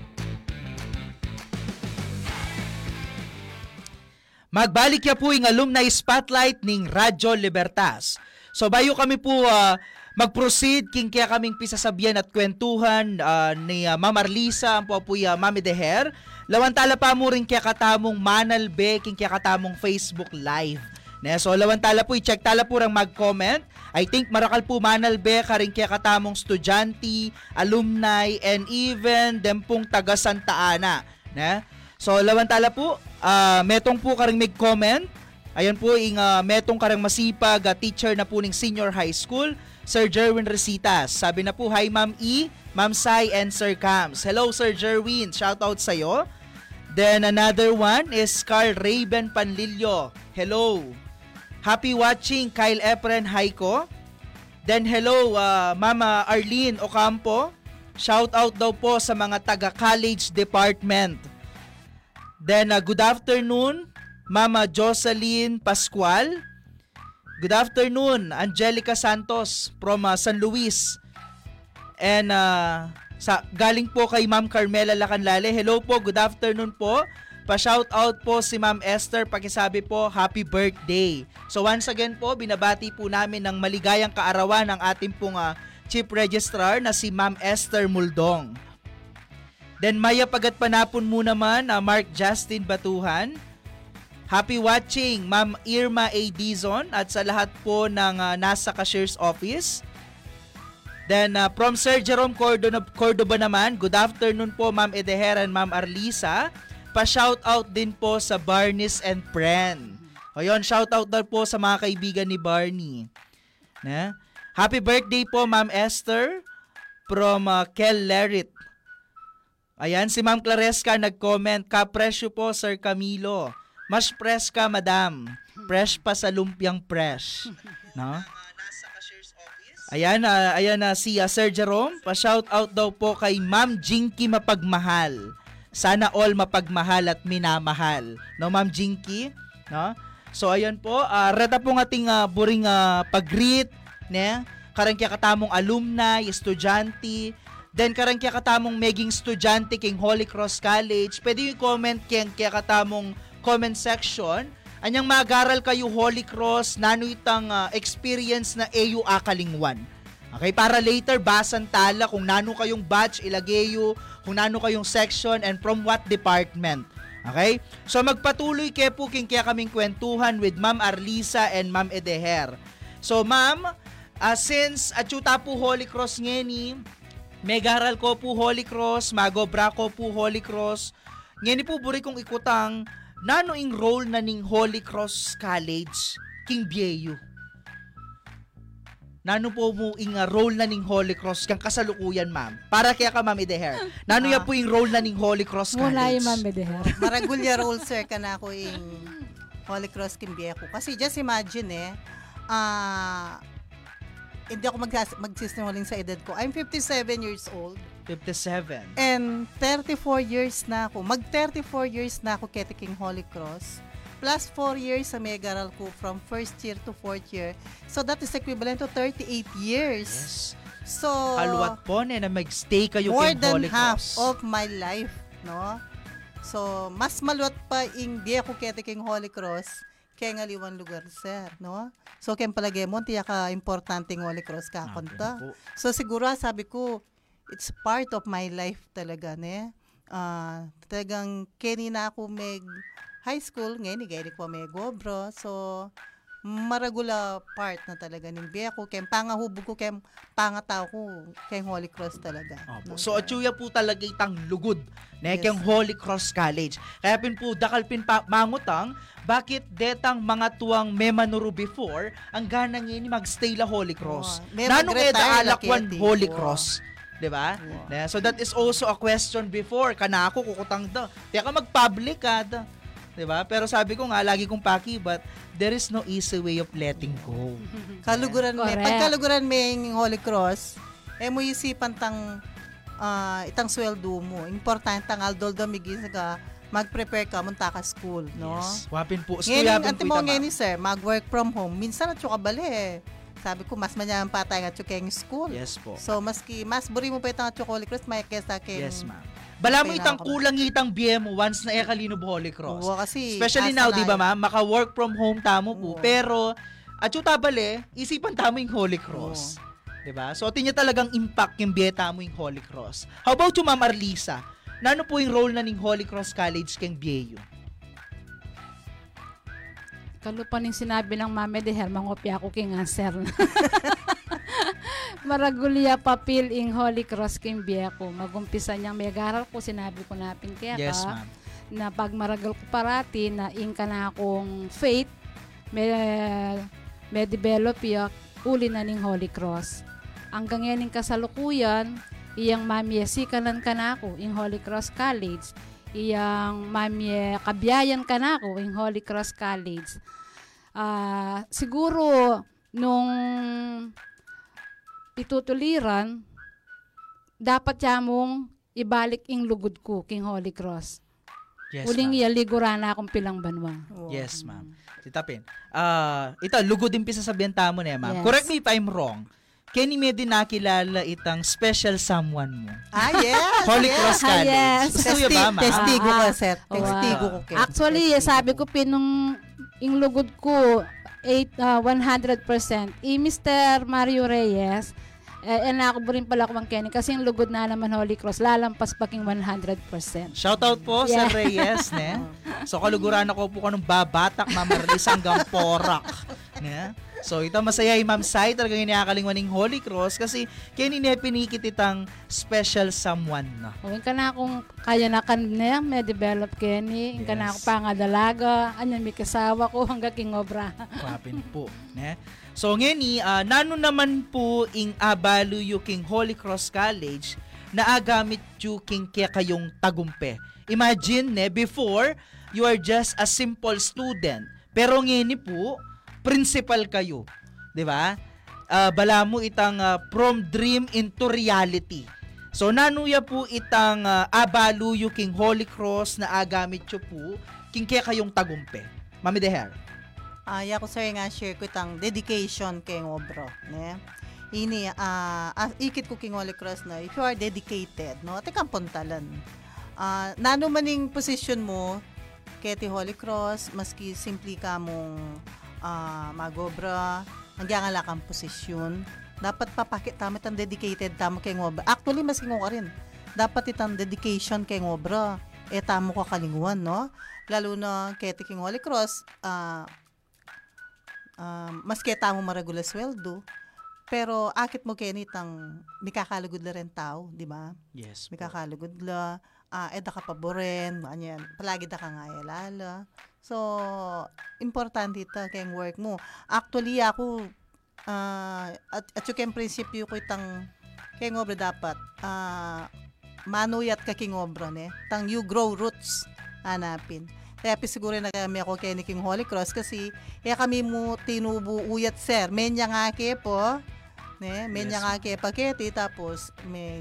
Magbalik ya po yung alumni spotlight ning Radyo Libertas. So bayo kami po ah, mag-proceed king kaya kaming pisasabihan at kwentuhan ah, ni ah, Ma'am Arlisa ang po po ya Mami Deher. Lawantala pa mo rin kaya katamong Manal Be king kaya katamong Facebook Live. Ne, so lawantala po i-check tala po rang mag-comment. I think marakal po Manal Be karing kaya katamong estudyante, alumni and even dem pong taga Santa Ana. Ne? So lawantala po ah, metong po karing mag-comment. Ayan po ing ah, metong karang masipag ah, teacher na po ning senior high school, Sir Jerwin Resitas. Sabi na po, hi Ma'am E, Ma'am Sai, and Sir Cams. Hello Sir Jerwin, shout out sa'yo. Then another one is Carl Raven Panlilio. Hello. Happy watching Kyle Efren Haiko. Then hello ah, Mama Arlene Ocampo. Shout out daw po sa mga taga college department. Then uh, good afternoon Mama Jocelyn Pascual. Good afternoon, Angelica Santos from uh, San Luis. And uh, sa, galing po kay Ma'am Carmela Lacanlale. Hello po, good afternoon po. Pa-shout out po si Ma'am Esther, pakisabi po, happy birthday. So once again po, binabati po namin ng maligayang kaarawan ng ating pong uh, Chief Registrar na si Ma'am Esther Muldong. Then Maya Pagat Panapon mo naman, uh, Mark Justin Batuhan. Happy watching, Ma'am Irma A. Dizon at sa lahat po ng uh, nasa cashier's office. Then uh, from Sir Jerome Cordoba, Cordoba naman, good afternoon po Ma'am Edehera and Ma'am Arlisa. Pa-shout out din po sa Barnes and Pren. O yun, shout out daw po sa mga kaibigan ni Barney. Na? Happy birthday po Ma'am Esther from uh, Kel Lerit. Ayan, si Ma'am Claresca nag-comment, kapresyo po Sir Camilo. Mas fresh ka, madam. Fresh pa sa lumpiang fresh. No? Ayan na, ayan na si uh, Sir Jerome. Pa-shout out daw po kay Ma'am Jinky Mapagmahal. Sana all mapagmahal at minamahal. No, Ma'am Jinky? No? So, ayan po. Uh, reta po ng ating uh, buring uh, pag-greet. Ne? Karang kaya katamong alumni, estudyante. Then, karang kaya katamong meging estudyante king Holy Cross College. Pwede yung comment kaya katamong comment section. Anyang magaral kayo Holy Cross, nano itang uh, experience na AU Akalingwan. Okay, para later basan tala kung nano kayong batch ilageyo, kung nano kayong section and from what department. Okay? So magpatuloy kay po king kaya kaming kwentuhan with Ma'am Arlisa and Ma'am Edeher. So ma'am, uh, since achuta po Holy Cross ngeni, megaral ko po Holy Cross, magobra ko po Holy Cross. Ngeni po buri kong ikutang nano ing role na ning Holy Cross College King Bieyo. Nano po mo ing uh, role na ning Holy Cross kang kasalukuyan, ma'am. Para kaya ka, ma'am Edeher. Nano ya po ing role na ning Holy Cross College? Wala yung Ma'am Edeher. Maragulya role, sir, ka na ako in Holy Cross Kimbieko. Kasi just imagine eh, ah, hindi ako mag- magsisinungaling sa edad ko. I'm 57 years old. 57. And 34 years na ako. Mag 34 years na ako ketiking Holy Cross. Plus 4 years sa Megaral ko from first year to fourth year. So that is equivalent to 38 years. Yes. So, Alwat po na mag-stay kayo more than Holy half Cross. of my life, no? So, mas maluwat pa ing di ako ketiking Holy Cross kaya nga liwan lugar, sir, no? So, kaya palagay mo, tiya ka importanteng Holy Cross ka konta. po. So, siguro, sabi ko, it's part of my life talaga, ne? Ah, talagang kini na ako meg high school, ngayon, gaya ko may gobro. So, maragula part na talaga ng biya ko. Kaya pangahubog ko, kaya pangataw ko, kay Holy Cross talaga. Opo. No, So, atsuya po talaga itang lugod na Yes. yes. Holy Cross College. Kaya pin po, dakal pin pa, mangutang, bakit detang mga tuwang memanuro before, ang ganang ini magstay la Holy Cross. May Nanong eda la alakwan. Holy. Cross. 'Di ba? Yeah, So that is also a question before kana ako kukutang da. Tiya ka mag-public ka da. 'di ba? Pero sabi ko nga lagi kong paki but there is no easy way of letting go. Kaluguran may, Correct. pagkaluguran may ng Holy Cross, eh mo isipan tang ah, itang sweldo mo. Importante ang aldol damigis ka mag-prepare ka munta ka school, no? Yes. Wapin po. Ngayon, Skuyapin ante po mo ngayon sir, mag-work from home. Minsan na tsuka bali eh. Sabi ko, mas manyaman patay nga tsukeng school. Yes po. So, maski, mas buri mo pa itang Holy Cross, may kesa keng... Yes, ma'am. Bala mo itang kulang itang BM once na ekalino Holy Cross. Oo, kasi Especially now, di ba ma'am? Maka-work from home tamo po. Oo. Pero, at yung tabale, isipan tamo yung Holy Cross. Di ba? So, tinya talagang impact yung biyeta mo yung Holy Cross. How about yung Ma'am Arlisa? Nano po yung role na ng Holy Cross College keng BAU? Kalupan yung sinabi ng Mame de Her, mangopya ako king answer na. Maragulya papil ing Holy Cross king biya ko. Magumpisa niyang may garal ko, sinabi ko na kaya Yes, ma'am. na pag maragal ko parati na ing ka na akong faith, may, may develop ya, uli na ning Holy Cross. Hanggang yan ing kasalukuyan, iyang mamye sikalan ka na ako ing Holy Cross College, iyang mamye kabiyayan ka na ako ing Holy Cross College. Ah, siguro nung itutuliran, dapat mong ibalik ing lugod ko king Holy Cross. Yes, Uling ma'am. iya ligura na akong pilang banwa. Yes, ma'am. Tita Pin. Ah, ito, lugod din pisa sabihan tamo na ma'am. Yes. Correct me if I'm wrong. Kenny may din nakilala itang special someone mo. Ah, yes! Holy yes. Cross Ah, College. yes. Gusto niyo ba, ma'am? Testigo Ah, ko, ah. Seth. Wow. Testigo ko, Ken. Actually, sabi ko pinung ing lugod ko eight, ah, 100%. I Mr. Mario Reyes, eh, eh ako rin pala ko ang Kenny kasi yung lugod na naman Holy Cross, lalampas paking 100%. Shoutout po sa Reyes, ne? So, kaluguran ako po kanong babatak, Ma'am Marlis, hanggang porak. Ne? So, ito masaya yung Ma'am Sai, talagang iniakalingwan ng Holy Cross kasi kaya ni pinikit itang special someone na. O, yung ka na akong kaya na kan na may develop Kenny, yung ka na ako pangadalaga, anyan may kasawa ko hanggang king obra. Kwapin po. Ne? So, ngeni, ah, nano naman po ing abalo yu king Holy Cross College na agamit yu king kaya kayong tagumpe. Imagine, ne, before, you are just a simple student. Pero ngeni po, principal kayo. 'Di ba? Ah, bala mo itang ah, from dream into reality. So nanuya po itang uh, abalo yu king Holy Cross na agamit yu po king kaya kayong tagumpe. Mami Deher. Ah, ya sir nga share ko itang dedication kay ngobro, ne? Ini ah, ikit ko king Holy Cross na if you are dedicated, no? Ate kang puntalan. Ah, nano maning position mo kay Holy Cross maski simply ka mong ah, magobra, hanggang nga kang posisyon, dapat papakit tama itang dedicated tamo kay ngobra. Actually, maski ngo rin. Dapat itang dedication kay ngobra. Eh, tamo ka kalinguan, no? Lalo na kay ti King Holy Cross, ah, um, mas kita mo maragula sweldo, pero akit mo kaya nitang mikakalugod la rin tao, di ba? Yes. Mikakalugod la, ah, eda ka paboren, anyan, palagi da ka nga ilala. So, importante ito kayong work mo. Actually, ako, ah, at, at yung prinsipyo ko itang kayong obra dapat, ah, manuyat ka king obra, ne? Tang you grow roots, hanapin. Kaya pi siguro na kami ako kay King Holy Cross kasi kaya kami mo tinubo uyat sir. Menya nga ke po. Ne, menya Yes, nga ke paketi tapos may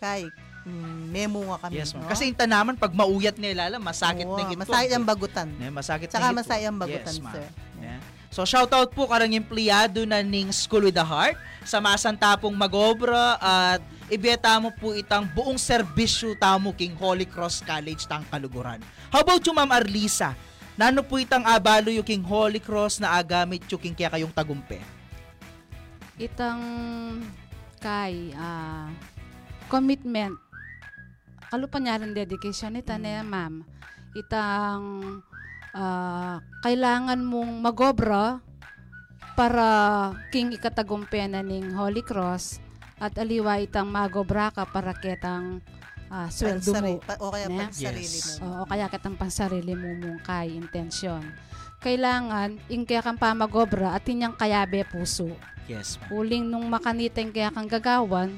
kay mm, memo nga kami. Yes, ma'am. no? Kasi inta naman pag mauyat na ilala, masakit Oo, na gito. masakit ang bagutan. Ne, masakit na gito. masaya ang bagutan, yes, sir. Yeah. So shoutout po karang empleyado na ning School with the Heart sa masantapong magobra at ibeta mo po itang buong serbisyo tamo king Holy Cross College tang Kaluguran. How about you Ma'am Arlisa? Nano po itang abalo yung king Holy Cross na agamit yung king kaya kayong tagumpe? Itang kay ah, commitment. Kalupan niya rin dedication ita na ma'am. Itang ah, kailangan mong magobra para king ikatagumpe na ning Holy Cross at aliwa itang magobra ka para ketang ah, sweldo mo. pa- o kaya Ne? pansarili mo. Oo, kaya kitang pansarili mo mong kay intensyon. Kailangan, ing kaya kang pamagobra at inyang kayabe puso. Yes, ma'am. Uling nung makaniteng kaya kang gagawan,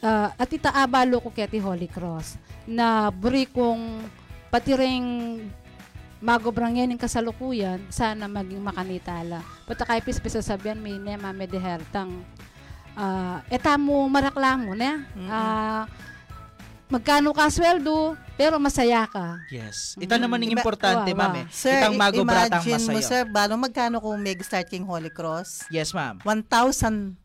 ah, at itaabalo ko kaya ti Holy Cross, na buri kong pati ring magobrang yan yung kasalukuyan, sana maging makanitala. Pata kay pispisa sabihan may nema may dehertang uh, eta mo maraklamo na. Ah, magkano ka sweldo, pero masaya ka. Yes. Ita naman yung importante, Wow, ma'am. wow. Eh. Sir, Itang i- magobratang imagine mo, masaya. sir, balo magkano kung may start king Holy Cross? Yes, ma'am. 1,200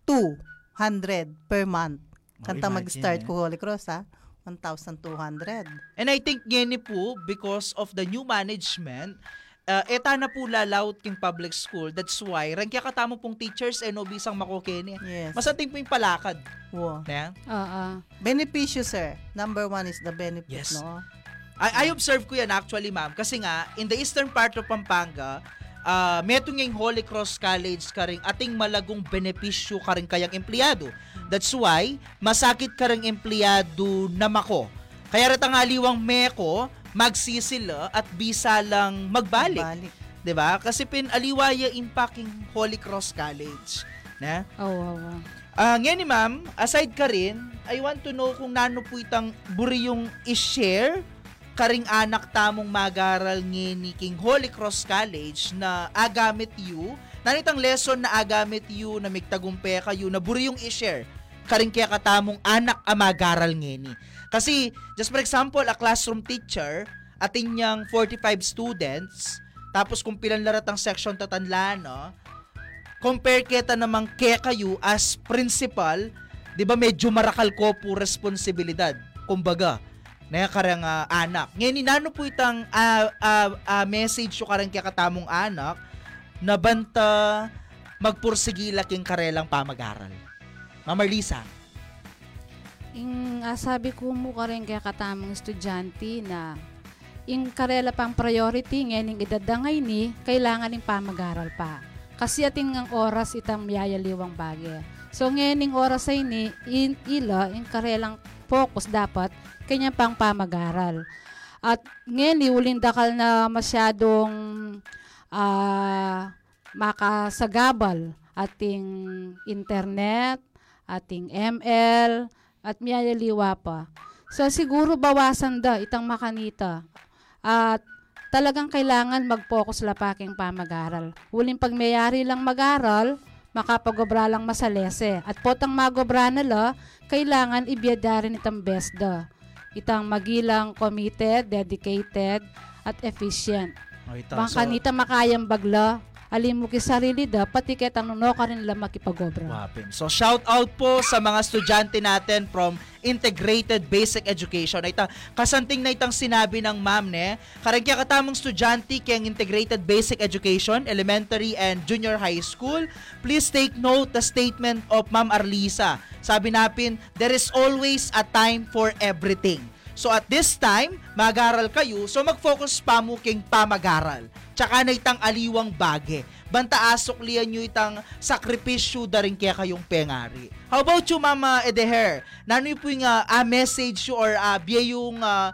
per month. Kanta Oh, mag-start imagine, ko Holy Cross, ha? 1,200. And I think ngeni po, because of the new management, uh, eta na po lalaut king public school. That's why, rangkya katamo pong teachers and obisang makokene. Yes. Masating po yung palakad. Wow. Yeah? Oo. Beneficio, sir. Number one is the benefit, Yes. no? I, I observe ko yan actually, ma'am. Kasi nga, in the eastern part of Pampanga, uh, metong yung Holy Cross College ka rin ating malagong benepisyo ka rin kayang empleyado. That's why, masakit ka rin empleyado na mako. Kaya rin aliwang meko, magsisila at bisa lang magbalik. Balik. 'Di ba? Kasi pinaliwaya impacting Holy Cross College. Na? Oo, oo, oo. Ah, ngayon ni ma'am, aside ka rin, I want to know kung nano po itang buri yung i-share karing anak tamong magaral ngini king Holy Cross College na agamit you, nanitang lesson na agamit you na migtagumpe kayo na buri yung i-share karing kaya katamong anak a magaral ngini. Kasi, just for example, a classroom teacher, atin niyang 45 students, tapos kung pilan larat ang section tatanlan, no? compare kita namang kaya kayo as principal, 'di ba medyo marakal ko po responsibilidad. Kumbaga, na karang ah, anak. Ngayon inano po itang ah, ah, ah, message yung karang kaya katamong anak na banta magpursigila king karelang pamag-aral. Ma'am Marlisa. Ing ah, sabi ko mo ka rin kaya katamang estudyante na ing karela pang priority ngayon idadangay ni kailangan ng pamag-aral pa. Kasi ating ang oras itang miyayaliwang bagay. So ngayon ng oras ay ni in, ila ing karelang focus dapat kanya pang pamag-aral. At ngayon iulin dakal na masyadong ah makasagabal ating internet, ating ML, at miyayaliwa pa. So siguro bawasan da itang makanita. At talagang kailangan mag-focus lapaking pamag-aral. Huling pagmayari lang mag-aral, makapagobra lang masalese. At potang magobra nila, kailangan ibiyada rin itang best da. Itang magilang committed, dedicated, at efficient. O, ito. Bang kanita makayang bagla, alim mo sarili da, pati kaya ka rin lang makipagobra. Wapin. So shout out po sa mga estudyante natin from Integrated Basic Education. Ay ta, kasanting na itang sinabi ng ma'am ne, karang kaya katamang estudyante kayang Integrated Basic Education, Elementary and Junior High School. Please take note the statement of Ma'am Arlisa. Sabi napin, there is always a time for everything. So at this time, mag-aral kayo, so mag-focus pa mo king pamag-aral. Tsaka na itang aliwang bage. Banta asok liyan nyo itang sakripisyo da rin kaya kayong pengari. How about you, Mama Edeher? Nano yung po yung ah, ah, message or uh, biya yung ah,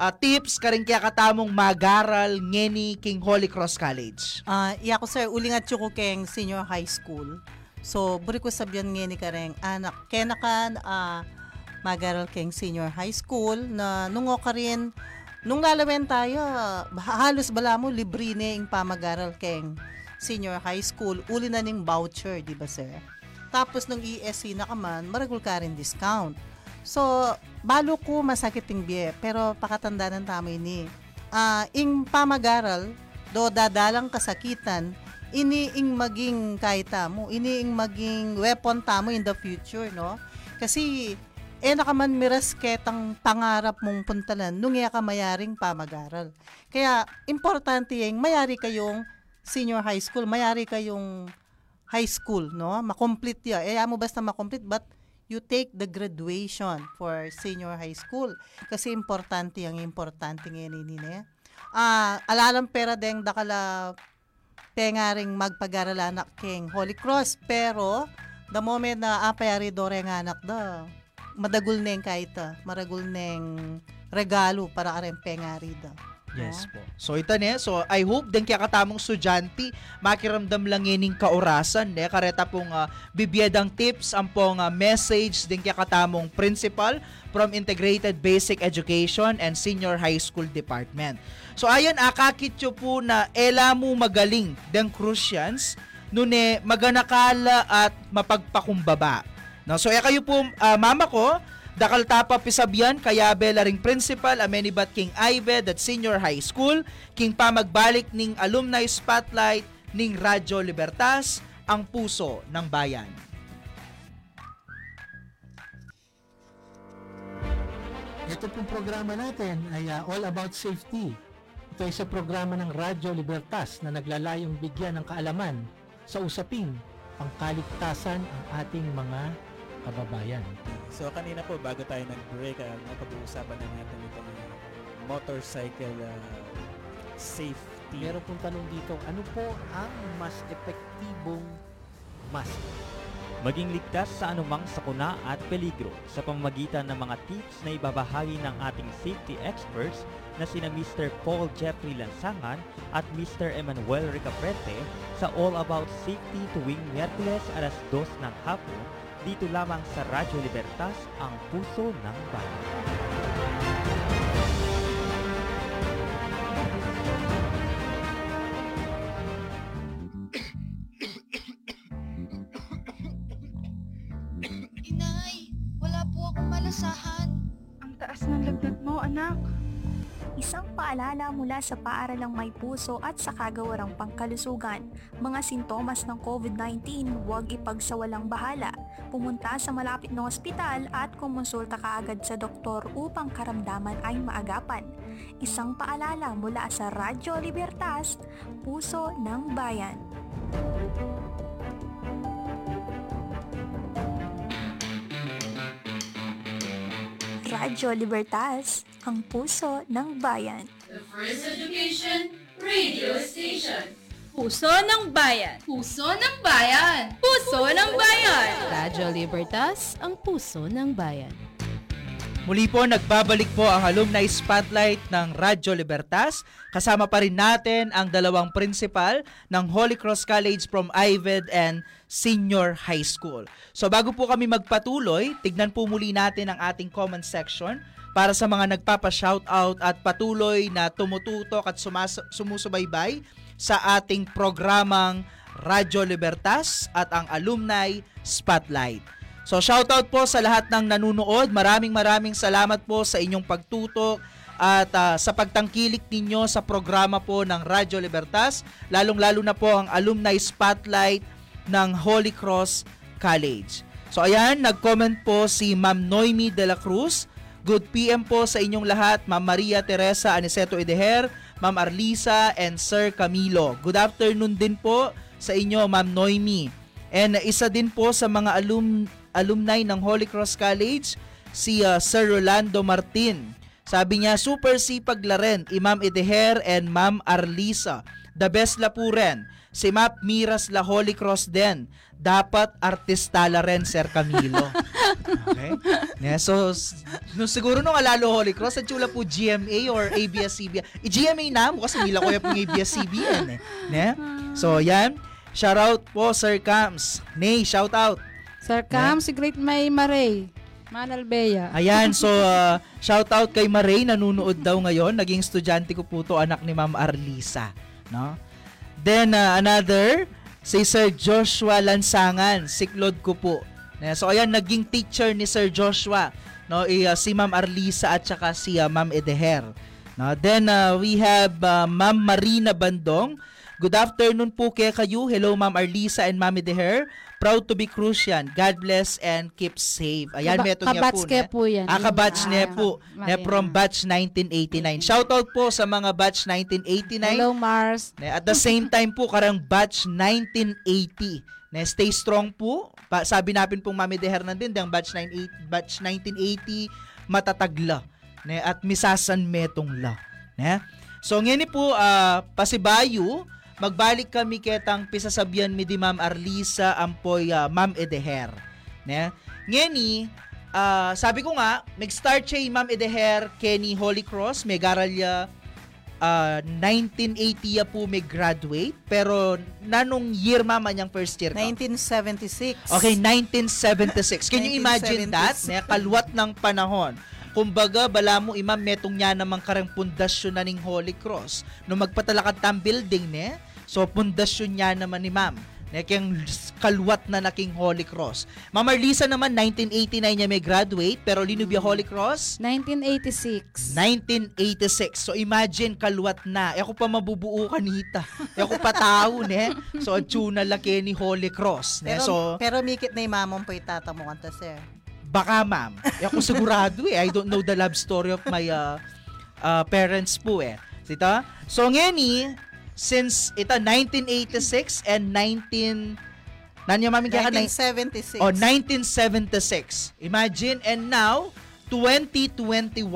ah, tips ka rin kaya katamong mag-aral ngeni king Holy Cross College? Ah, iya ko sir, uli nga ko keng senior high school. So, buri ko sabihan nga ni kareng anak, kaya na kan ah, magaral keng senior high school na nungo ka rin, nung lalawen tayo, halos bala mo, libre na yung pamagaral keng senior high school, uli na ning voucher, di ba sir? Tapos nung ESC na ka man, maragul ka rin discount. So, balo ko masakit yung biye, pero pakatanda ng tamay ni. Ah, ing pamagaral, do dadalang kasakitan, ini ing maging kaita mo, ini ing maging weapon tamo in the future, no? Kasi, eh nakaman miras ketang pangarap mong puntalan nung iya ka mayaring pamagaral. Kaya, importante yung mayari kayong senior high school, mayari kayong high school, no? Makomplete ya. Eh, amo basta makomplete, but you take the graduation for senior high school. Kasi importante ang importante ngayon ini ne. Ah, alalang pera deng dakala tengaring magpag-aralan anak king Holy Cross pero the moment na apayari dore nga anak da madagul neng kahit ah, maragul neng regalo para arem pengari da. Yes po. So ito ne, so I hope din kaya katamong estudyante makiramdam lang ining kaorasan ne kareta pong uh, bibiyadang tips ang pong uh, message din kaya katamong principal from Integrated Basic Education and Senior High School Department. So ayan akakit yo po na ela mo magaling den Crucians nune maganakala at mapagpakumbaba. No, so eh kayo po uh, mama ko Dakal tapa pisabyan kaya bela ring principal amenibat king Ived at senior high school king pamagbalik ning alumni spotlight ning Radyo Libertas ang puso ng bayan. Ito pong programa natin ay uh, all about safety. Ito ay sa programa ng Radyo Libertas na naglalayong bigyan ng kaalaman sa usaping pangkaligtasan ang ating mga kababayan. So kanina po bago tayo nag-break, uh, napag-uusapan na natin itong motorcycle uh, safety. Meron pong tanong dito, ano po ang mas epektibong mask? Maging ligtas sa anumang sakuna at peligro sa pamamagitan ng mga tips na ibabahagi ng ating safety experts na sina Mr. Paul Jeffrey Lansangan at Mr. Emmanuel Ricaprete sa All About Safety tuwing Miyerkules alas 2 ng hapon dito lamang sa Radyo Libertas, ang puso ng bayan. Inay, wala po akong malasahan. Ang taas ng lagnat mo, anak. Isang paalala mula sa Paaralang May Puso at sa Kagawarang Pangkalusugan. Mga sintomas ng COVID-19, huwag ipagsawalang bahala. Pumunta sa malapit na ospital at kumonsulta kaagad sa doktor upang karamdaman ay maagapan. Isang paalala mula sa Radyo Libertas, Puso ng Bayan. Radyo Libertas, ang puso ng bayan. The First Education Radio Station. Puso ng bayan. Puso ng bayan. Puso ng bayan. Radyo Libertas, ang puso ng bayan. Muli po, nagbabalik po ang Alumni Spotlight ng Radyo Libertas. Kasama pa rin natin ang dalawang principal ng Holy Cross College from Ived and Senior High School. So bago po kami magpatuloy, tignan po muli natin ang ating comment section para sa mga nagpapa-shoutout at patuloy na tumututok at sumas- sumusubaybay sa ating programang Radyo Libertas at ang Alumni Spotlight. So shoutout po sa lahat ng nanunood. Maraming maraming salamat po sa inyong pagtutok at uh, sa pagtangkilik ninyo sa programa po ng Radyo Libertas, lalong-lalo na po ang Alumni Spotlight ng Holy Cross College. So ayan, nag-comment po si Ma'am Noemi de la Cruz. Good PM po sa inyong lahat, Ma'am Maria Teresa Aniceto Edeher, Ma'am Arlisa, and Sir Camilo. Good afternoon din po sa inyo, Ma'am Noemi. And isa din po sa mga alum alumni ng Holy Cross College, si uh, Sir Rolando Martin. Sabi niya, super sipag la rin, Imam Edeher and Ma'am Arlisa. The best la po rin. Si Map Miras la Holy Cross din. Dapat artista la rin, Sir Camilo. Okay? Yeah, so, no, siguro nung alalo Holy Cross, ang chula po GMA or ABS-CBN. I-GMA na mo kasi nila ko yung ABS-CBN eh. Yeah? So, yan. Shout out po, Sir Cams. Nay, shout out. Sir Cam, si Great May Maray. Manalbeya. Ayan, so uh, shout out kay Maray, nanunood daw ngayon. Naging estudyante ko po to, anak ni Ma'am Arlisa. No? Then uh, another, si Sir Joshua Lansangan, siklod ko po. So ayan, naging teacher ni Sir Joshua, no, i, uh, si Ma'am Arlisa at saka si uh, Ma'am Edeher. No? Then uh, we have uh, Ma'am Marina Bandong. Good afternoon po kay kayo. Hello Ma'am Arlisa and Ma'am Edeher. Proud to be Crucian. God bless and keep safe. Ayan, Kaba- meto niya po. kabatch po yan. Ah, kabatch Ah, niya po. Ne, from batch 1989. Shoutout po sa mga batch 1989. Hello, Mars. Ne, at the same time po, karang batch 1980. Ne, stay strong po. Pa, sabi natin pong Mami De Hernandez, ang batch 98, batch 1980, matatagla. Ne, at misasan metong la. Ne? So, ngayon po, ah, pasibayo, magbalik kami ketang pisasabyan mi di Ma'am Arlisa ampoy ah, Ma'am Edeher. Ne? Ngeni, ah, sabi ko nga, nag-start siya Ma'am Edeher Kenny Holy Cross, may garalya ah, 1980 ya po may graduate pero nanong year mama niyang first year ka? 1976. Okay, 1976. Can you imagine that? 1976. Ne, kalwat ng panahon. Kumbaga, bala mo imam, metong niya namang karang pundasyon na ning Holy Cross. No magpatalakad tam building, ne? So, pundasyon niya naman ni ma'am. Ne, kayang kalwat na naking Holy Cross. Ma'am Marlisa naman, 1989 niya may graduate, pero linubya Holy Cross? 1986. 1986. So imagine kalwat na. Ako pa mabubuo kanita. Ako pa tao, ne? So tuna laki ni Holy Cross. Ne? Pero, So pero mikit na yung mamon po itata mo kanta, sir. baka ma'am. Eh, Ako sigurado eh. I don't know the love story of my uh, uh, parents po eh. Sita? So ngeni, since ita 1986 and 19 Nanyo mami kaya ka 1976. Oh, 1976. Imagine and now 2021.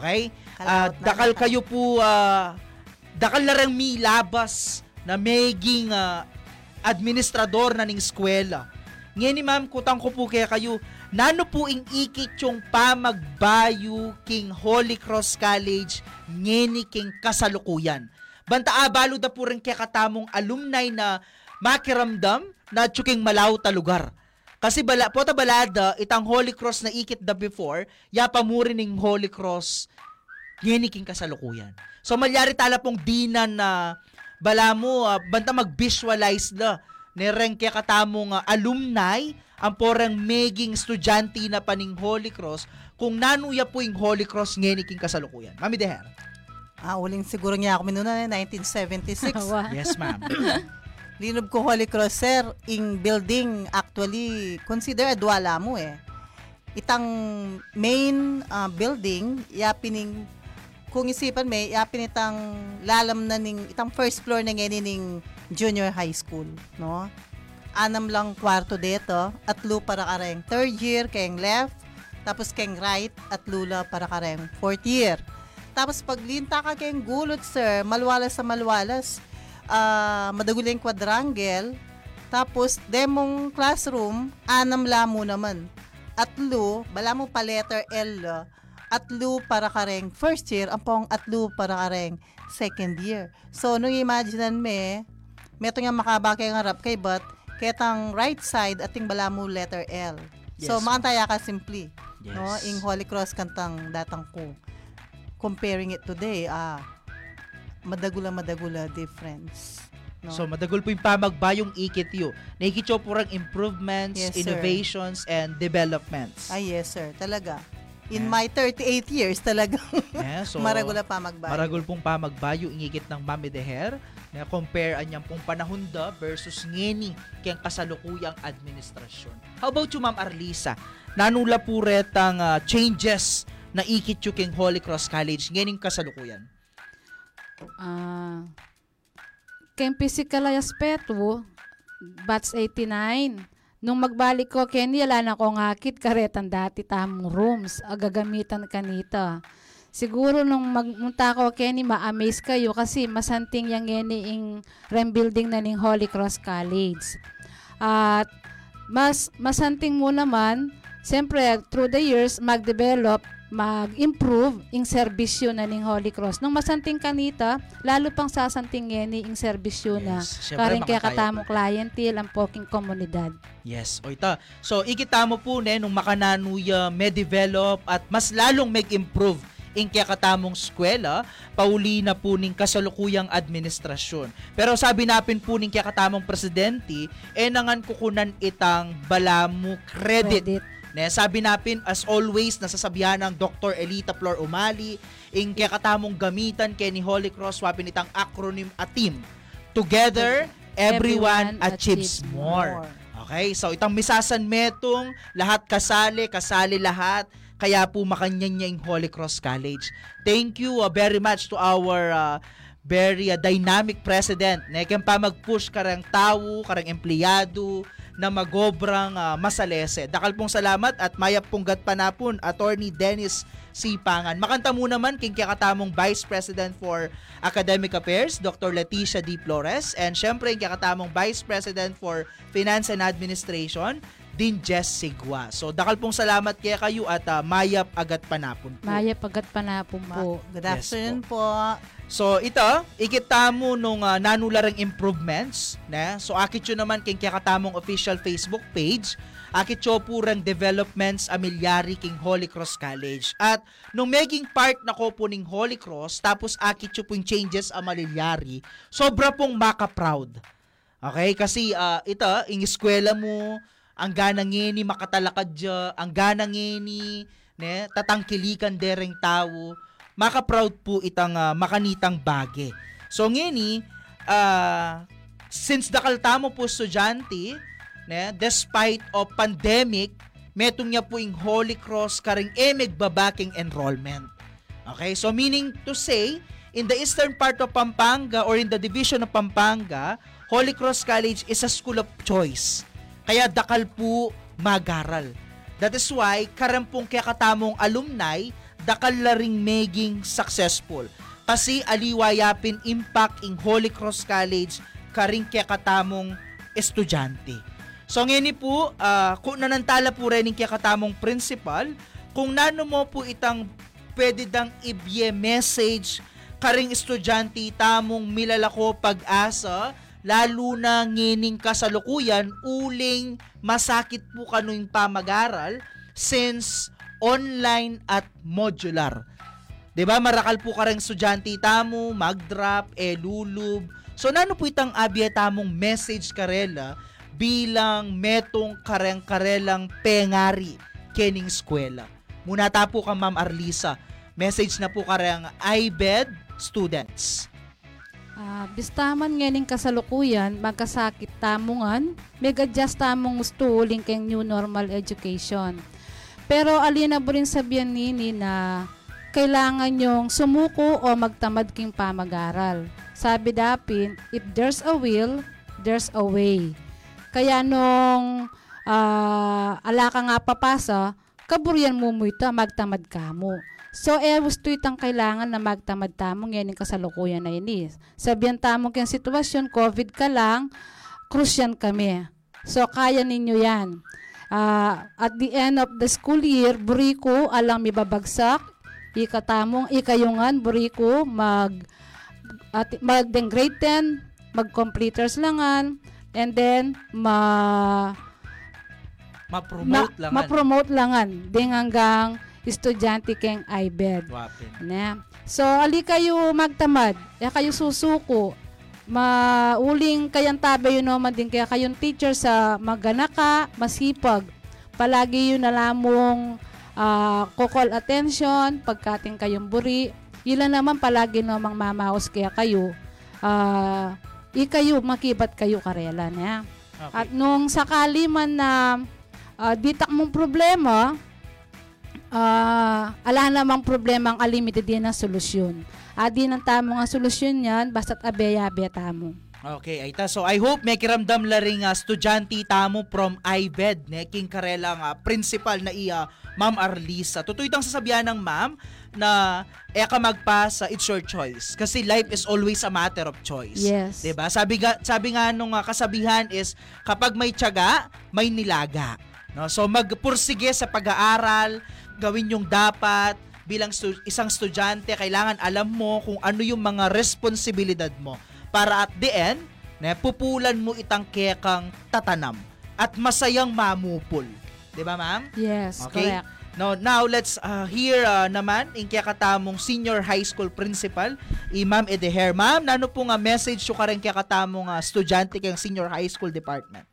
Okay? Na dakal kayo po ah, dakal na rin milabas na maging ah, administrador na ning eskwela. Ngayon ni ma'am, kutang ko po kaya kayo, nano po ing ikit yung pamagbayo king Holy Cross College ngeni king kasalukuyan. Banta abalo da po rin kaya katamong alumni na makiramdam na tsuking malaw ta lugar. Kasi bala, po ta balada, itang Holy Cross na ikit da before, ya pamuri ning Holy Cross ngeni king kasalukuyan. So malyari tala pong dinan na bala mo ah, banta mag-visualize na nereng kaya katamong ah, alumni ang porang meging estudyante na paning Holy Cross kung nanuya po yung Holy Cross ngeni king kasalukuyan. Mami Deher. Ah, uling siguro niya ako minuna na 1976. Yes, ma'am. Linob ko Holy Cross, sir, ing building actually consider adwala mo eh. Itang main ah, building, yapining kung isipan may, yapin itang lalam na ning, itang first floor na ngayon ning junior high school, no? Anam lang kwarto dito, at lu para kareng third year, kayong left, tapos kayong right, at lula para kareng fourth year. Tapos pag linta ka kayong gulot, sir, malwalas sa malwalas, ah madaguling quadrangle, tapos demong classroom, anam lamo naman. Atlo, bala mo pa letter L, atlo para kareng first year, ang pong atlo para kareng second year. So, nung imaginean me, meto nga makabakay ng harap kay but, ketang right side ating bala mo letter L. So, Yes. makantaya ka simply. Yes. No, ing Holy Cross kantang datang ko. Comparing it today, ah, madagula madagula difference. No? So madagol po yung pamagbayong ikit yo. Nakikityo po rang improvements, Yes, sir. innovations, and developments. Ah, yes, sir. Talaga. In my 38 years, talaga. Yeah, so, maragula pa magbayo. Maragol pong pamagbayo ingigit ng Mami de Her na compare anyang pong panahon da versus ngeni kayang kasalukuyang administrasyon. How about you Ma'am Arlisa? Nanula po retang ah, changes na ikit yung king Holy Cross College ngening kasalukuyan. Ah, kayong physical aspeto, batch 89. Nung magbalik ko, Kenny, ala na ko ngakit karetan dati tamong rooms, agagamitan kanita. Siguro nung magmunta ko, Kenny, ma-amaze kayo kasi masanting yang ngeni ing rebuilding na ning Holy Cross College. At mas masanting mo naman, siyempre, through the years, mag-develop, mag-improve ing serbisyo na ning Holy Cross. Nung masanting kanita, lalo pang sasanting ngeni ing serbisyo na Siyempre, karing kaya katamong clientele ang poking komunidad. Yes, o ita. So, ikita mo po ne, nung makananuya may develop at mas lalong mag-improve in kaya katamong skwela, pauli na po ning kasalukuyang administrasyon. Pero sabi napin po ning kaya katamong presidente, eh nangan kukunan itang balamu credit. Credit. Ne, sabi napin, as always, nasasabihan ng Dr. Elita Flor Umali, in kaya katamong gamitan kay ni Holy Cross, wapin itang acronym ATIM. Together, everyone, Everyone achieves achieves more. more. Okay, so itang misasan metong, lahat kasali, kasali lahat, kaya po makanyan niya yung Holy Cross College. Thank you uh, very much to our uh, very uh, dynamic president. Nekem pa mag-push karang tao, karang empleyado, na magobrang uh, masalese. Dakal pong salamat at mayap pong gatpanapon, Attorney Dennis Sipangan. Makanta mo naman king kakatamong Vice President for Academic Affairs, Dr. Leticia D. Flores, and syempre king kakatamong Vice President for Finance and Administration, din Jess Sigwa. So dakal pong salamat kaya kayo at uh, mayap agat panapon po. Mayap agat panapon po. Good afternoon yes, po. po. So ito, ikita mo nung uh, nanularang improvements, na? So akit yun naman king katamong official Facebook page akit cho purang developments amilyari king Holy Cross College. At nung making part na ko po ning Holy Cross, tapos akit cho pong changes amilyari, sobra pong maka-proud. Okay? Kasi uh, ito, ing eskwela mo, ang ganang ngeni makatalakad dya, ang ganang ngeni, ne, tatangkilikan dereng tao, maka-proud po itang uh, makanitang bage. So ngeni, uh, since dakal tamo po estudyante, ne, despite of pandemic, metong niya po yung Holy Cross karing emig babaking enrollment. Okay, so meaning to say, in the eastern part of Pampanga or in the division of Pampanga, Holy Cross College is a school of choice. Kaya dakal po magaral. That is why karampong kaya katamong alumni dakal la ring maging successful. Kasi aliwayapin impact in Holy Cross College karing kaya katamong estudyante. So ngayon po, uh, kung nanantala po rin kaya katamong principal, kung nano mo po itang pwede dang ibye message karing estudyante tamong milalako pag-asa lalo na ngining kasalukuyan, uling masakit po kano'ng pamag-aral since online at modular. 'Di ba? Marakal po ka ring estudyante tamo, mag-drop, e lulub. So nano po itang abya tamong message karela bilang metong kareng karelang pengari kening eskwela. Muna ta po ka Ma'am Arlisa. Message na po kareng IBED students. Uh, bistaman nganing kasalukuyan, magkasakit tamungan, meg-adjust tamong gusto uling keng new normal education. Pero alina po rin sabihan nini na kailangan yung sumuko o magtamad king pamag-aral. Sabi dapin, if there's a will, there's a way. Kaya nung uh, ala ka nga papasa, kaburyan mo mo ito, magtamad ka mo. So, eh, gusto itang kailangan na magtamad tamong yan yung kasalukuyan na ini. Sabihan tamong kayang sitwasyon, COVID ka lang, krusyan kami. So, kaya ninyo yan. Uh, at the end of the school year, buriko, alang mibabagsak, ikatamong, ikayungan, buriko, mag, at, mag grade 10, mag-completers langan, and then, ma, ma-promote langan. Ma-promote langan. Ding hanggang estudyante keng IBED. Na. So, ali kayo magtamad. Ya kayo susuko. Mauling kayang tabi yun naman din kaya kayong teacher sa maganaka, masipag. Palagi yun nalamong uh, ah, kukol attention, pagkating kayong buri. Yun naman palagi namang mamaos kaya kayo. Uh, ikayo, makibat kayo karela na. Okay. At nung sakali man na uh, ditak mong problema, uh, ala namang problema ang unlimited din ang solusyon. Adi ng tamo nga solusyon yan, basta't abeya-abeya tamo. Okay, Aita. So I hope may kiramdam la rin uh, estudyante tamo from IBED, ne, king karela nga principal na iya, Ma'am Arlisa. Totoo itang sasabihan ng ma'am na eh ka magpasa, it's your choice. Kasi life is always a matter of choice. Yes. ba? Sabi ga, sabi nga nung uh, kasabihan is kapag may tiyaga, may nilaga. No? So magpursige sa pag-aaral, gawin yung dapat bilang stu- isang estudyante, kailangan alam mo kung ano yung mga responsibilidad mo para at the end, ne, pupulan mo itang kekang tatanam at masayang mamupul. 'Di ba, ma'am? Yes, okay? correct. Now, now let's uh, hear uh, naman in kaya katamong senior high school principal, i Ma'am Edeher. Ma'am, nano po nga message so karen kaya katamong uh, estudyante kayong senior high school department?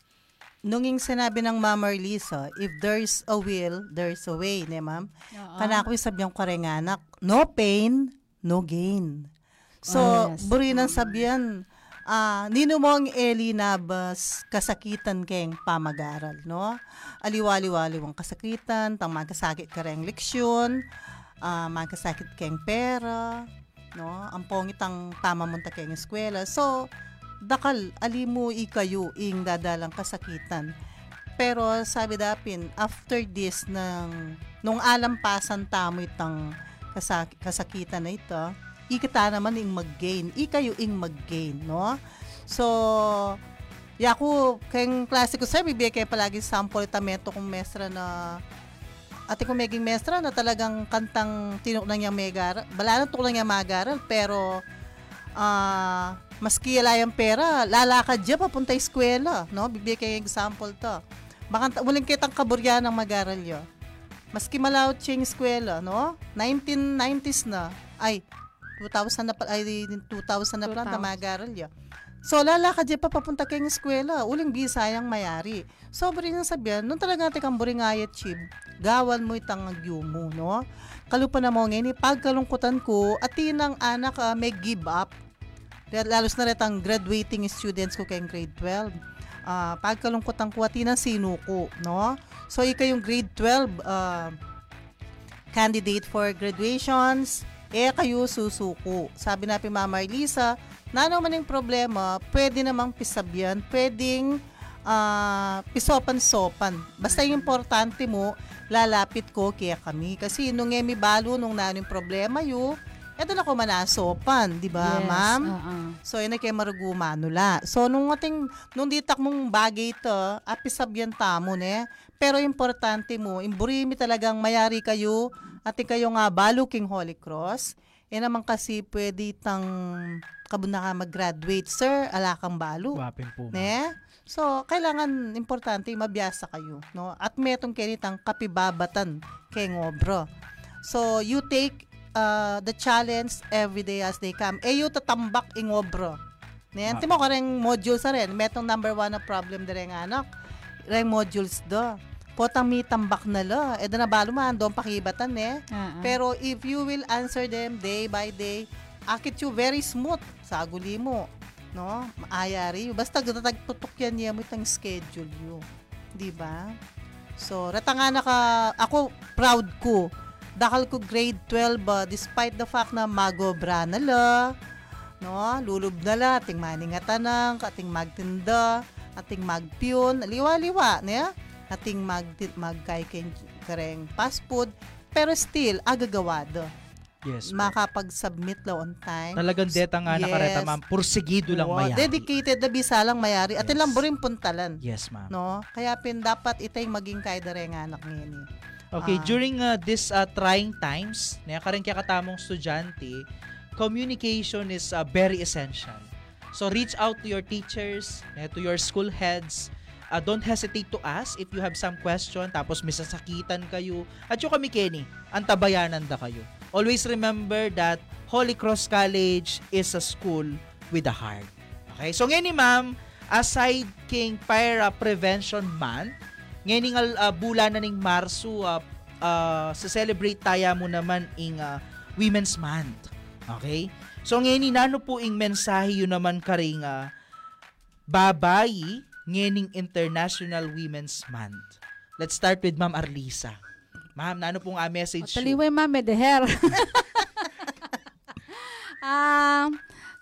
Nunging sinabi ng Ma'am Marlisa, if there's a will, there's a way, ne ma'am? Kana ako sabihan ko rin anak, no pain, no gain. So, oh, yes. buri nang sabihan, uh, nino mo ang Eli kasakitan keng pamagaral, no? Aliwali-wali ang kasakitan, tang magkasakit ka rin leksyon, uh, magkasakit keng pera, no? Ang pongitang tama mo ta keng eskwela. So, dakal alimu ikayo ing dadalang kasakitan. Pero sabi dapin, after this ng nung alampasan tamo itang kasak, kasakitan na ito, ikita naman ing mag-gain. Ikayo ing mag-gain, no? So, Yaku, kayong klase ko sir, bibigay kayo palagi sample tamento kung mestra na ate ko meging mestra na talagang kantang tinuk na niya megaral. Bala na tuklang niya magaral, pero ah maski wala yung pera, lalakad diya papunta eskwela, no? Bibigay kayo example to. Baka muling kitang kaburya ng magaral yo. Maski malawot siya yung eskwela, no? 1990s na. Ay, 2000 na pa, ay 2000 na pala na 2000. magaral yo. So, lalakad diya pa papunta kayong eskwela. Uling bisayang mayari. So, bari nang sabihan, nung talaga natin kang buringayat chib, gawan mo itang mo, no? Kalupa na mo ngayon, pagkalungkutan ko, at tinang anak ah, may give up. Lalos na rin ang graduating students ko kayong grade 12. Ah, pagkalungkutan ko, at tinang sinuko, no? So, ika yung grade 12 ah, candidate for graduations, eh kayo susuko. Sabi na pi Mama Elisa, na naman yung problema, pwede namang pisabyan, pwedeng ah, pisopan-sopan. Basta yung importante mo, lalapit ko kaya kami. Kasi nung emi balo, nung nanon yung problema yu, eto na ko manasopan, di ba, Yes, ma'am? oo. So, yun na kay marugumanula. So, nung ating, nung ditak mong bagay ito, apisabyan tamo, ne? Pero importante mo, imburimi talagang mayari kayo, ati kayo nga balo king Holy Cross. Eh naman kasi pwede tang kabuna ka mag-graduate, sir, ala kang balo. Wapin po. ma'am. Ne? So, kailangan importante mabiyasa kayo, no? At metong kinitang kapibabatan kay ngobro. So, you take uh, the challenge every day as they come. Eh, you tatambak ingobro. Ne, anti mo kareng modules sa rin. Metong number one na problem dire nga anak. Reng modules do. Potang mi tambak na lo. Eh, na balo man, doon pakibatan eh. Ah, ah. Pero if you will answer them day by day, akit you very smooth sa aguli mo. No? Maayari. Basta tutok yan niya mo itang schedule you. Di ba? So, rata nga naka, ako proud ko. Dakal ko grade 12 ba, despite the fact na magobra na la, no? Lulub na la, ating maningatanang, ating magtinda, ating magpiyon, liwa-liwa, niya? Ating mag, magkaikin kareng fast food, pero still, agagawado. Yes. po. Makapag-submit la on time. Talagang deta nga nakareta, ma'am. Pursigido lang Oo, mayari. Dedicated na bisa lang mayari. At ilang buring puntalan. Yes, ma'am. No? Kaya pin dapat itay maging kaidare nga anak ngayon. Okay, Ah. during uh, this uh, trying times, na karing kaya katamong estudyante, communication is uh, very essential. So reach out to your teachers, na, to your school heads. Uh, don't hesitate to ask if you have some question, tapos may sasakitan kayo. At yung kami, Kenny, antabayanan da kayo. Always remember that Holy Cross College is a school with a heart. Okay, so ngayon ni ma'am, aside king para prevention month, ngayon nga uh, bulan na ning Marso, uh, uh, sa celebrate taya mo naman ing uh, Women's Month. Okay? So ngayon ni nano po ing mensahe yun naman karing uh, babayi ngayon International Women's Month. Let's start with Ma'am Arlisa. Ma'am, nano pong uh, message yun? Taliway mame de her. Ah,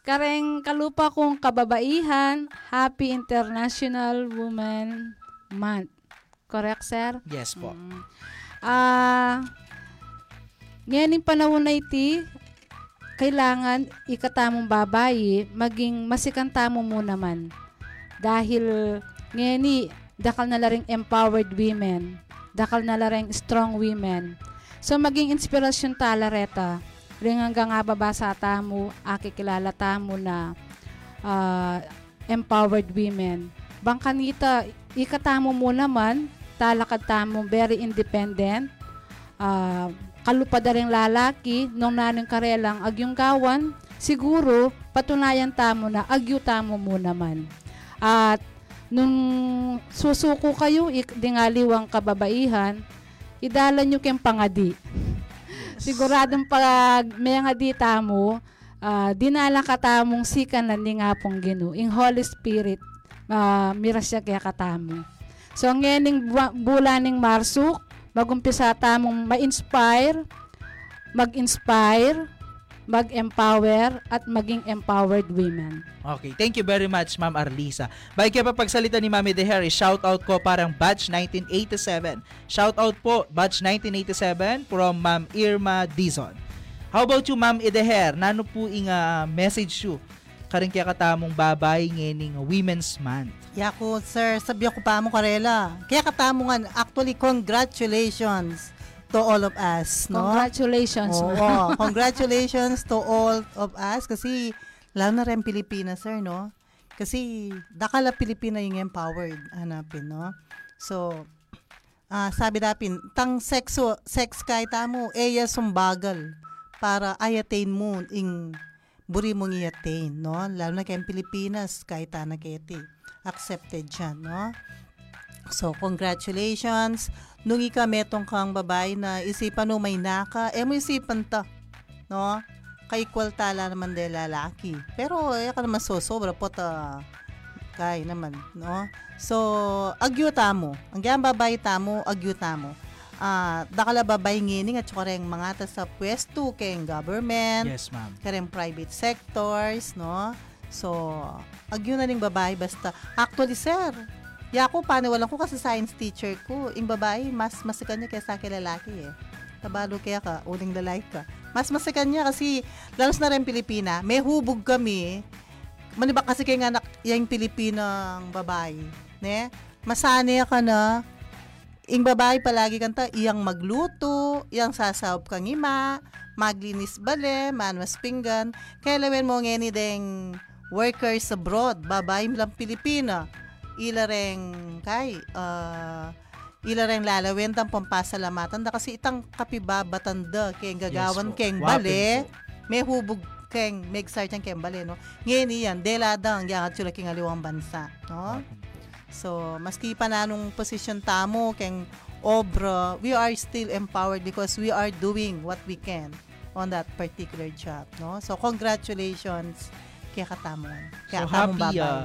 kareng kalupa kong kababaihan, Happy International Women Month. Correct, sir? Yes po. Ah, ngayon yung panahon na iti, kailangan ikatamong babayi, maging masikantamo mo naman. Dahil ngayon ni, dakal na laring empowered women, dakal na laring strong women. So maging inspirasyon tala reta, ring hanggang nga babasa tamo, akikilala tamo na ah, empowered women. Bangkanita, ikatamo mo naman, talakad tamo very independent, ah, kalupad na rin lalaki, nung nanong karelang agyong gawan, siguro patunayan tamo na agyo tamo mo naman. At nung susuko kayo, dingaliwang kababaihan, idala nyo kayong pangadi. Siguradong pag may nga di tamo, ah, dinala ka tamong sikan na ni nga pong gino. In Holy Spirit, uh, mira siya kaya katamo. So, ngayon bulaning Marso, magumpisa tamong ma-inspire, mag-inspire, mag-empower, at maging empowered women. Okay, thank you very much, Ma'am Arlisa. Bay kaya pa pagsalita ni Mami De Harry, shout out ko parang batch 1987. Shout out po, batch 1987 from Ma'am Irma Dizon. How about you, Ma'am Ideher? Nano po ing ah, message you karing kaya katamong babay ngening Women's Month. Yako, sir, sabi ko pa mo, Karela. Kaya katamo nga, actually, congratulations to all of us, no? Congratulations, Oo, congratulations to all of us kasi lalo na rin Pilipinas, sir, no? Kasi dakala Pilipina yung empowered, hanapin, no? So, ah sabi dapin, tang sexo, sex kay tamo, eya sumbagal para ayatain mo ing buri mong iatain, no? Lalo na kayong Pilipinas, kahit na keti. Accepted siya, no? So, congratulations. Nung ika metong kang babae na isipan mo may naka, eh mo isipan ta, no? Kay equal tala naman de lalaki. Pero, eh ka naman so, sobra po ta, kay naman, no? So, agyo tamo. Ang gayang babae tamo, agyo tamo. Ah, dakala babay ngining at saka mga ta sa pwesto kay government, Yes, ma'am. kareng private sectors, no? So, agyo na ning babae basta. Actually, sir, ya ako paniwalan ko kasi science teacher ko, ing babae, mas masikan niya kaysa kay lalaki eh. Tabalo kaya ka, uling lalaki ka. Mas masikan niya kasi, lalos na rin Pilipina, may hubog kami, maniba kasi kay nga anak, yung Pilipinang babae, ne? Masane ka na, ing babae palagi kanta, iyang magluto, iyang sasawap kang ima, maglinis bale, manwas pinggan, kaya lawen mo ngeni deng workers abroad, babae lang Pilipina, ila reng kay, uh, ila reng lalawin tang pampasalamatan da kasi itang kapibabatan da kay gagawan Yes keng Wapin bale, may hubog keng meg sarjan keng bale no. Ngayon iyan, deladang yang at sila king aliwang bansa, no? So, maski pa na nung posisyon tamo keng obra, we are still empowered because we are doing what we can on that particular job, no? So, congratulations kay katamon. Kay So happy babay. uh,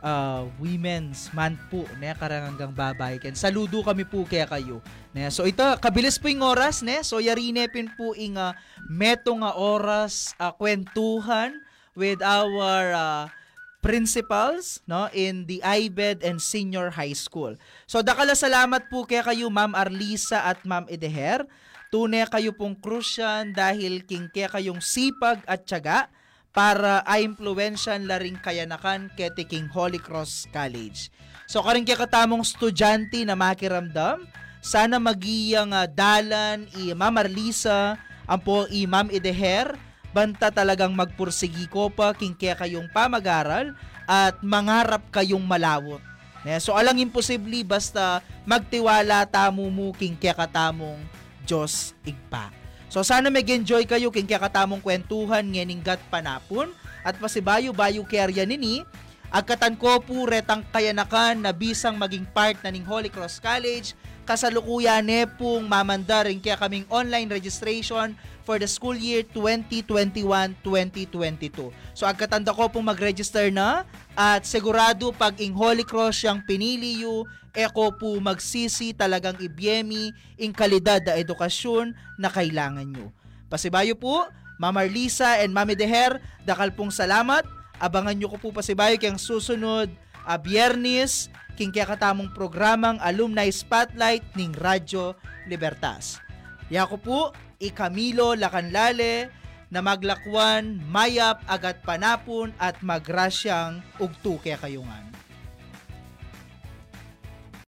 uh, Women's Month po ne karanggang babay ken. Saludo kami po kaya kayo. Ne so ito kabilis po yung oras ne. So yarine pin po ing uh, meto nga oras uh, kwentuhan with our uh, principals no in the IBED and Senior High School. So dakala salamat po kaya kayo Ma'am Arlisa at Ma'am Edeher. Tunay kayo pong krusyan dahil king kaya kayong sipag at tiyaga para a-impluensyan la ring kayanakan kete King Holy Cross College. So karing kaya katamong estudyante na makiramdam, sana magiyang uh, dalan i Ma'am Arlisa, ang po i Ma'am Edeher, banta talagang magpursigi ko pa king kaya kayong pamag-aral at mangarap kayong malawot. So alang imposible basta magtiwala tamo mo king kaya katamong Diyos igpa. So sana mag-enjoy kayo king kaya katamong kwentuhan ngening gat panapon at pasibayo-bayo kerya nini agkatan ko po retang kayanakan na bisang maging part na ning Holy Cross College kasalukuyan ne pong mamanda rin kaya kaming online registration for the school year 2021-2022. So agkatanda ko pong mag-register na at sigurado pag ing Holy Cross siyang pinili yu, eko po magsisi talagang ibyemi ing kalidad na edukasyon na kailangan nyo. Pasibayo po, Ma'am Arlisa and Mami Deher, dakal pong salamat. Abangan nyo ko po pasibayo kayang susunod a biyernes king kaya katamong programang Alumni Spotlight ning Radyo Libertas. Yako po, i Camilo Lacanlale na maglakwan, mayap, agat panapon at magrasyang ugto kaya kayungan.